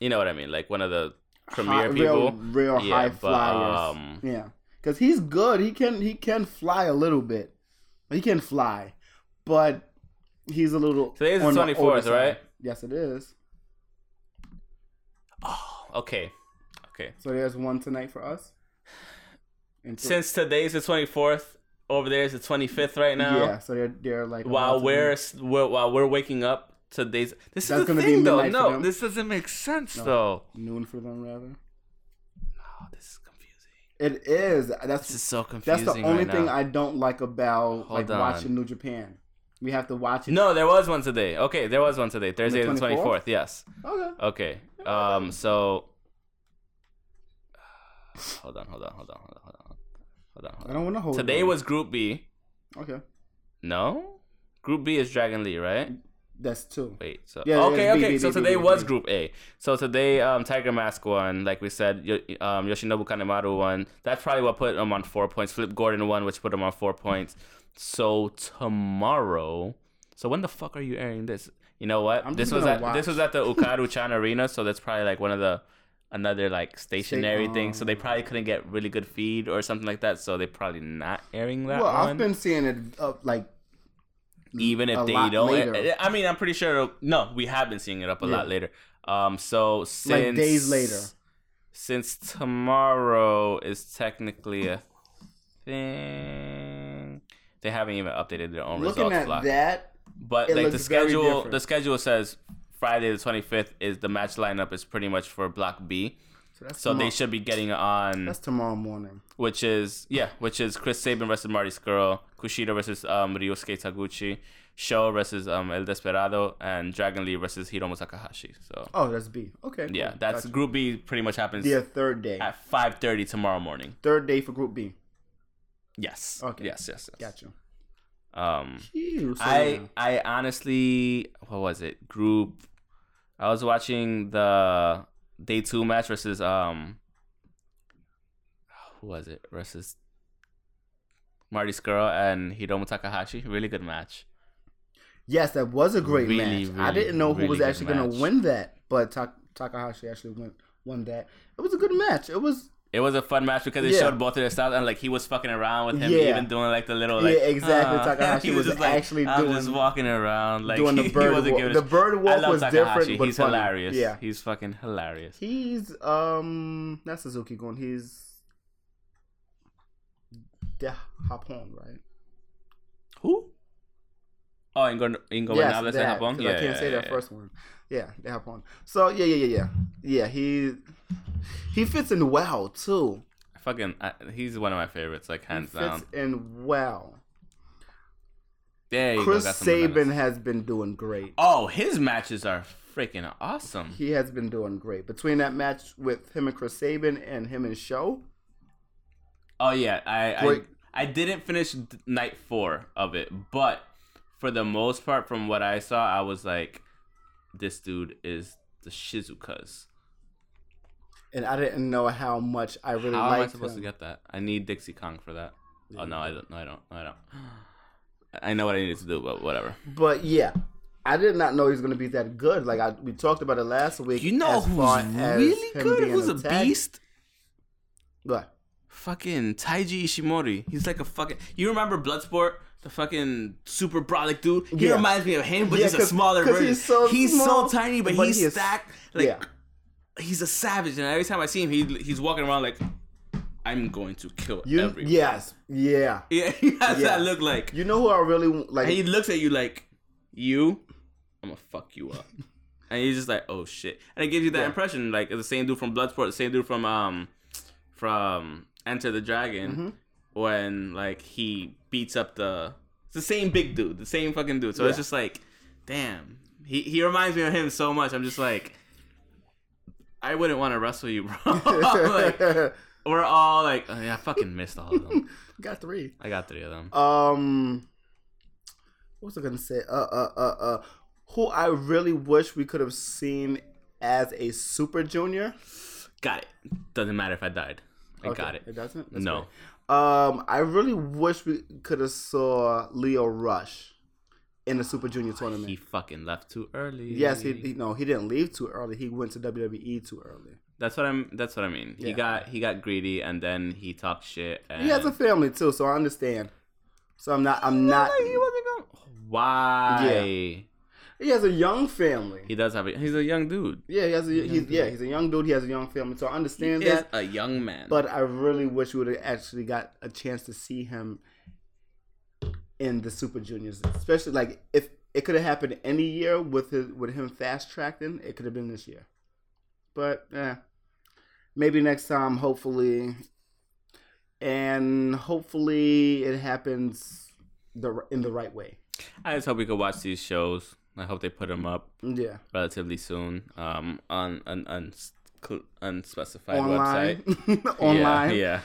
you know what I mean, like one of the premier high, people. real, real Yeah, high but, flyers. um, yeah, because he's good. He can he can fly a little bit. He can fly, but he's a little. Today's the 24th, right? Yes, it is. Oh, okay, okay. So there's one tonight for us. And Since today's the twenty fourth, over there is the twenty fifth right now. yeah, so they're they're like While we're, we're while we're waking up. Today's this That's is the gonna be thing though. No, this doesn't make sense No. though. noon for them rather. Oh, this is confusing. It is. That's This is so confusing. that's the only right thing now. I don't like about Hold like on. watching New Japan. We have to watch it. No, there was one today. Okay, there was one today. Thursday the 24th? Yes. Okay. Okay. Um. So. Hold on. Hold on. Hold on. Hold on. Hold on. Hold on. I Hold on. don't want to hold. Today on. was Group B. okay. No. Group B is Dragon Lee, right? That's two. Wait. So Yeah, okay. it's B, okay. B, so B, today was. Group A. So today, um, Tiger Mask won. Like we said, um, Yoshinobu Kanemaru won. That's probably what put him on four points. Flip Gordon won, which put him on four points. So tomorrow. So when the fuck are you airing this? You know what? I'm this was at watch. this was at the Ukaru Chan Arena, so that's probably like one of the another like stationary thing. So they oh. probably couldn't get really good feed or something like that. So they probably not airing that Well, one. I've been seeing it uh, like Mm-hmm. Even if they don't, eh, later. Eh, I mean, I'm pretty sure. No, we have been seeing it up a lot later. Um, so since days later. since tomorrow is technically a thing, they haven't even updated their own looking results at block. that. But like the schedule, the schedule says Friday the 25th is the match lineup is pretty much for Block B. So, that's So they should be getting on, That's tomorrow morning. which is yeah, which is Chris Sabin versus Marty Scurll, Kushida versus um, Ryosuke Taguchi, Sho versus um, El Desperado, and Dragon Lee versus Hiromu Takahashi. So Oh, that's B. Okay. yeah, cool. that's Gotcha. Group B. Pretty much happens the third day. at 5:30 tomorrow morning. Third day for Group B. Yes. Okay. Yes. Yes. yes. Gotcha. Um. So I yeah. I honestly what was it group? I was watching the day two match versus um who was it versus Marty Scurll and Hiromu Takahashi. Really good match. Yes, that was a great Really, match. I didn't know who really was actually going to win that, but Ta- Takahashi actually won won that. It was a good match. It was It was a fun match because it Yeah. showed both of their styles and like he was fucking around with him, Yeah. even doing like the little like Yeah, exactly. "Ah." Takahashi He was just like, actually I'm just walking around like doing the he bird wasn't walk. giving The bird I walk love was Takahashi. different, but He's funny. hilarious. Yeah. he's fucking hilarious. He's um not Suzuki Gun. He's De Hapon, right? Who? Oh, Ingo Ingo yes, that, and? 'cause I can't say that first one. Yeah, they have Hapon. So yeah, yeah, yeah, yeah, yeah. He he fits in well too. Fucking, I, he's one of my favorites, like He hands fits down. in well. There you Chris. Sabin has been doing great. Oh, his matches are freaking awesome. He has been doing great between that match with him and Chris Sabin and him and Show. Oh yeah, I I. I didn't finish night four of it, but for the most part, from what I saw, I was like, this dude is the Shizukas. And I didn't know how much I really How am I supposed him. to get that? I need Dixie Kong for that. Oh no, I don't. No, I don't. No, I don't. I know what I needed to do, but whatever. But yeah, I did not know he was going to be that good. Like I, we talked about it last week. You know who's really good? Who's a beast? What? Fucking Taiji Ishimori. He's like a fucking. You remember Bloodsport? The fucking super brolic dude. He Yeah. reminds me of him, but Yeah, just a smaller version. he's so small, so tiny, but, but he's he stacked. Like yeah. he's a savage, and every time I see him, he he's walking around like, I'm going to kill You everyone. yes, yeah. Yeah, he has Yeah. that look like. You know who I really like? And he looks at you like, you, I'm gonna fuck you up. and he's just like, oh shit. And it gives you that impression, like the same dude from Bloodsport, the same dude from um from Enter the Dragon, Mm-hmm. When like he beats up the it's the same big dude, the same fucking dude. So it's just like, damn. He he reminds me of him so much. I'm just like I wouldn't want to wrestle you, bro. like, we're all like, oh, yeah, I fucking missed all of them. got three. I got three of them. Um, what was I gonna say? Uh, uh, uh, uh. Who I really wish we could have seen as a Super Junior. Got it. Doesn't matter if I died. I Okay, got it. It doesn't. That's No. great. Um, I really wish we could have saw Lio Rush in the Super Junior tournament. He fucking left too early. yes, he, he no, he didn't leave too early. He went to WWE too early. That's what I'm. That's what I mean. He got he got greedy and then he talked shit. And He has a family too, so I understand. So I'm not. I'm not. He wasn't going. Why? He has a young family. He does have a. He's a young dude. Yeah, he has a. He's, yeah, he's a young dude. He has a young family, so I understand He that. a young man. But I really wish we would have actually got a chance to see him in the Super Juniors, especially like if it could have happened any year with his with him fast tracking, it could have been this year. But yeah, maybe next time, hopefully, and hopefully it happens the in the right way. I just hope we could watch these shows. I hope they put them up Yeah, relatively soon. Um, on an uns, unspecified online, website. online. Yeah. yeah.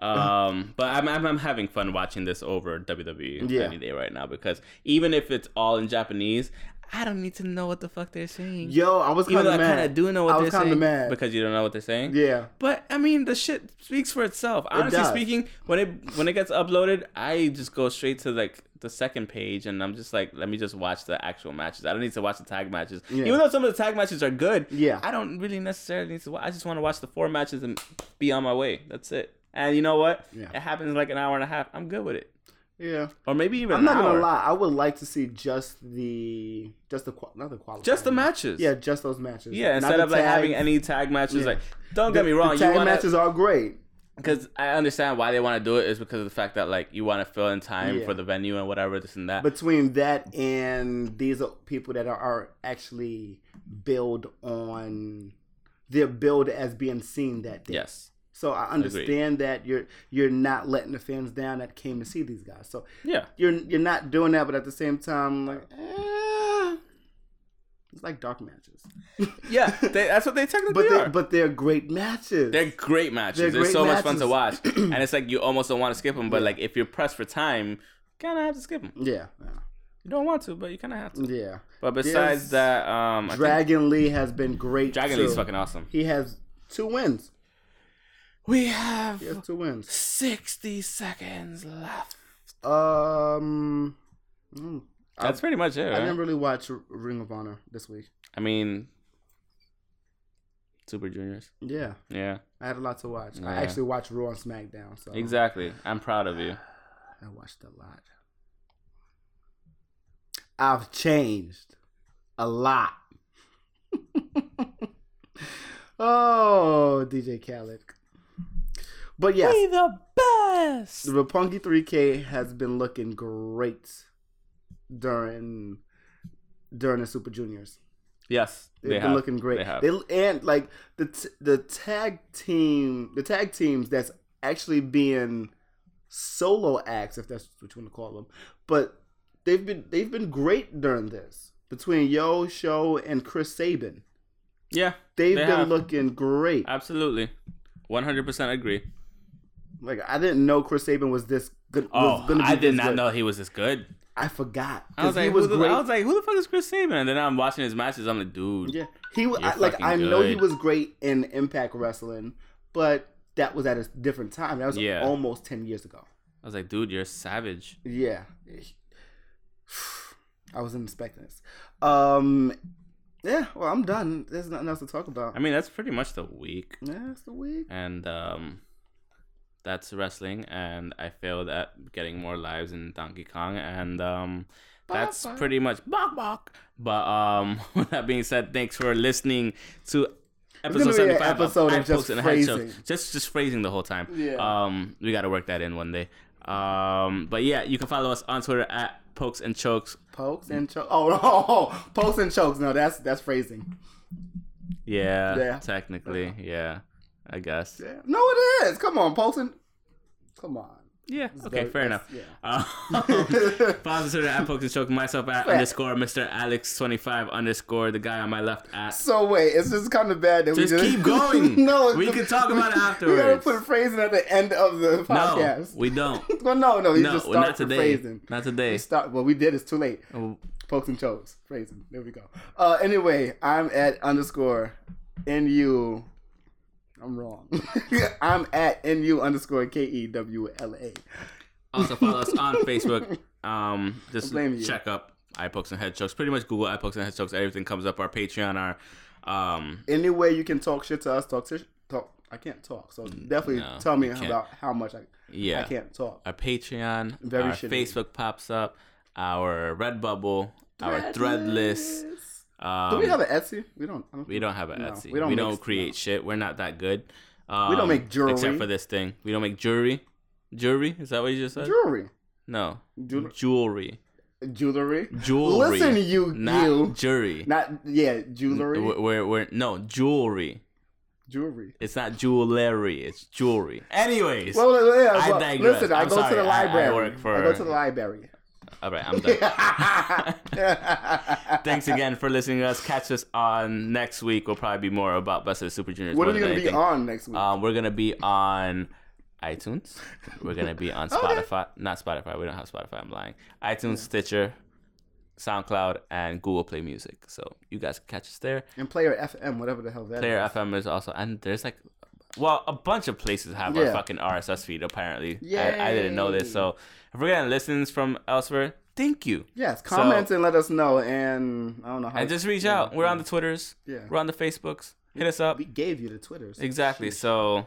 Um, but I'm, I'm I'm having fun watching this over WWE Yeah. any day right now because even if it's all in Japanese, I don't need to know what the fuck they're saying. Yo, I was Even kind though of I mad. kind of do know what I they're was kinda saying mad. because you don't know what they're saying. Yeah, But I mean, the shit speaks for itself. Honestly does. speaking, when it when it gets uploaded, I just go straight to like the second page, and I'm just like, let me just watch the actual matches. I don't need to watch the tag matches, Yeah. even though some of the tag matches are good. Yeah. I don't really necessarily need to. Watch. I just want to watch the four matches and be on my way. That's it. And you know what? Yeah. It happens in like an hour and a half. I'm good with it, yeah. or maybe even I'm not gonna lie. I would like to see just the just the not the quality. Just the matches. Yeah, just those matches. Yeah, Not instead of like having any tag matches, Yeah. like don't The- get me wrong, tag want matches are great. because I understand why they want to do it is because of the fact that like you want to fill in time Yeah. for the venue and whatever this and that. Between that and these are people that are, are actually build on their build as being seen that day. yes, So I understand that you're you're not letting the fans down that came to see these guys. So yeah, you're you're not doing that, but at the same time, like, eh, it's like dark matches. yeah. They, that's what they technically But they are. but they're great matches. They're great matches. They're great so much fun to watch, and it's like you almost don't want to skip them. But Yeah. like if you're pressed for time, kind of have to skip them. yeah, You don't want to, but you kind of have to. yeah, yeah. But besides There's- that, um, I think Dragon Lee has been great. Dragon too. Lee's fucking awesome. He has two wins. We have He has two wins. sixty seconds left. Um, mm, That's pretty much it. I Right? didn't really watch Ring of Honor this week. I mean, Super Juniors. Yeah, Yeah, I had a lot to watch. I actually watched Raw and SmackDown, so exactly. I'm proud of you. I watched a lot. I've changed a lot. oh, DJ Khaled. But yes, the best. the Roppongi 3K has been looking great during during the Super Juniors. Yes, They've they been have. looking great. They have. They- and like the t- the tag team, the tag teams that's actually being solo acts, if that's what you want to call them. But they've been they've been great during this between Yo Show and Chris Sabin. yeah, They've They been have. looking great. absolutely. 100% agree. Like I didn't know Chris Sabin was this good. Oh, was gonna be I did not good. know he was this good. I forgot I was like, was who the, great. I was like, who the fuck is Chris Sabin? And then I'm watching his matches. I'm like, dude. Yeah, he was I, like I know he was great in Impact Wrestling, but that was at a different time. That was Yeah. almost ten years ago. I was like, dude, you're a savage. Yeah, I wasn't expecting this. Um, yeah, well, I'm done. There's nothing else to talk about. I mean, that's pretty much the week. yeah, it's the week. And um, that's wrestling. And I failed at getting more lives in Donkey Kong. And um, that's pretty much bok bok. But um, with that being said, thanks for listening to episode 75 episode of just Pokes and phrasing. Just just phrasing the whole time. Yeah. Um, we got to work that in one day. Um, but yeah, you can follow us on Twitter at Pokes and Chokes. Pokes and chokes. Oh, no, oh, pokes and chokes. No, that's that's phrasing. Yeah, Yeah. technically, yeah, I guess. Yeah. No, it is. Come on, pokes and. Come on. Yeah. It's Okay. very- Fair enough. that's- Um, follow Twitter at Pokes and Choke. Myself at Fair. underscore Mr. Alex twenty five underscore the guy on my left at. So wait, it's just kind of bad that Just we just keep going. no, We can talk about it afterwards. We gotta put phrasing at the end of the podcast. No, we don't. well, no, no, you No, just well, start not today. phrasing. Not today. We start. Well, we did. It's too late. Oh, Pokes and chokes. Phrasing. There we go. Uh, anyway, I'm at underscore nu. I'm wrong. I'm at nu underscore k e w l a. Also follow us on Facebook. Um, just blaming you. check up eye pokes and head chokes. Pretty much Google eye pokes and head chokes. Everything comes up. Our Patreon, our um, Any way you can talk shit to us, talk to talk. I can't talk, so definitely no, tell me about how much I yeah, I can't talk. our Patreon, Very our shitty. Facebook pops up, our Redbubble, our Threadless. Um, Do we have an Etsy? We don't. Don't we don't have an No, Etsy. we don't make- create no. shit. We're not that good. Um, we don't make jewelry. except for this thing. We don't make jewelry. Jewelry? Is that what you just said? jewelry. no, Jewel- jewelry. Jewelry. Jewelry. Listen, you, Not you. jury. Not yeah, jewelry. We're, we're, no jewelry. jewelry. It's not jewelry. It's jewelry. Anyways, Well, yeah, I digress. listen, I I'm go sorry. to the I- I library. I, work for- I go to the library. All right, I'm done. Thanks again for listening to us. Catch us on next week. We'll probably be more about Best of the Super Juniors. What are you gonna be on next week? Um, we're gonna be on iTunes. We're gonna be on Spotify. Not Spotify. We don't have Spotify. I'm lying. iTunes, Stitcher, SoundCloud, and Google Play Music. So you guys can catch us there. and Player FM, whatever the hell that Player is. FM is also, and there's like, well, a bunch of places have our fucking RSS feed. Apparently, I, I didn't know this. So if we're getting listens from elsewhere, thank you. Yes, comment and let us know. And I don't know how. And just reach yeah, out. We're on the Twitters. Yeah. We're on the Facebooks. Hit us up. We gave you the Twitters. Exactly. Sheesh. So,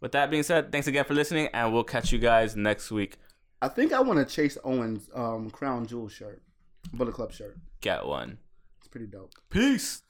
with that being said, thanks again for listening, and we'll catch you guys next week. I think I want to Chase Owens' um, Crown Jewel shirt, Bullet Club shirt. Get one. It's pretty dope. Peace.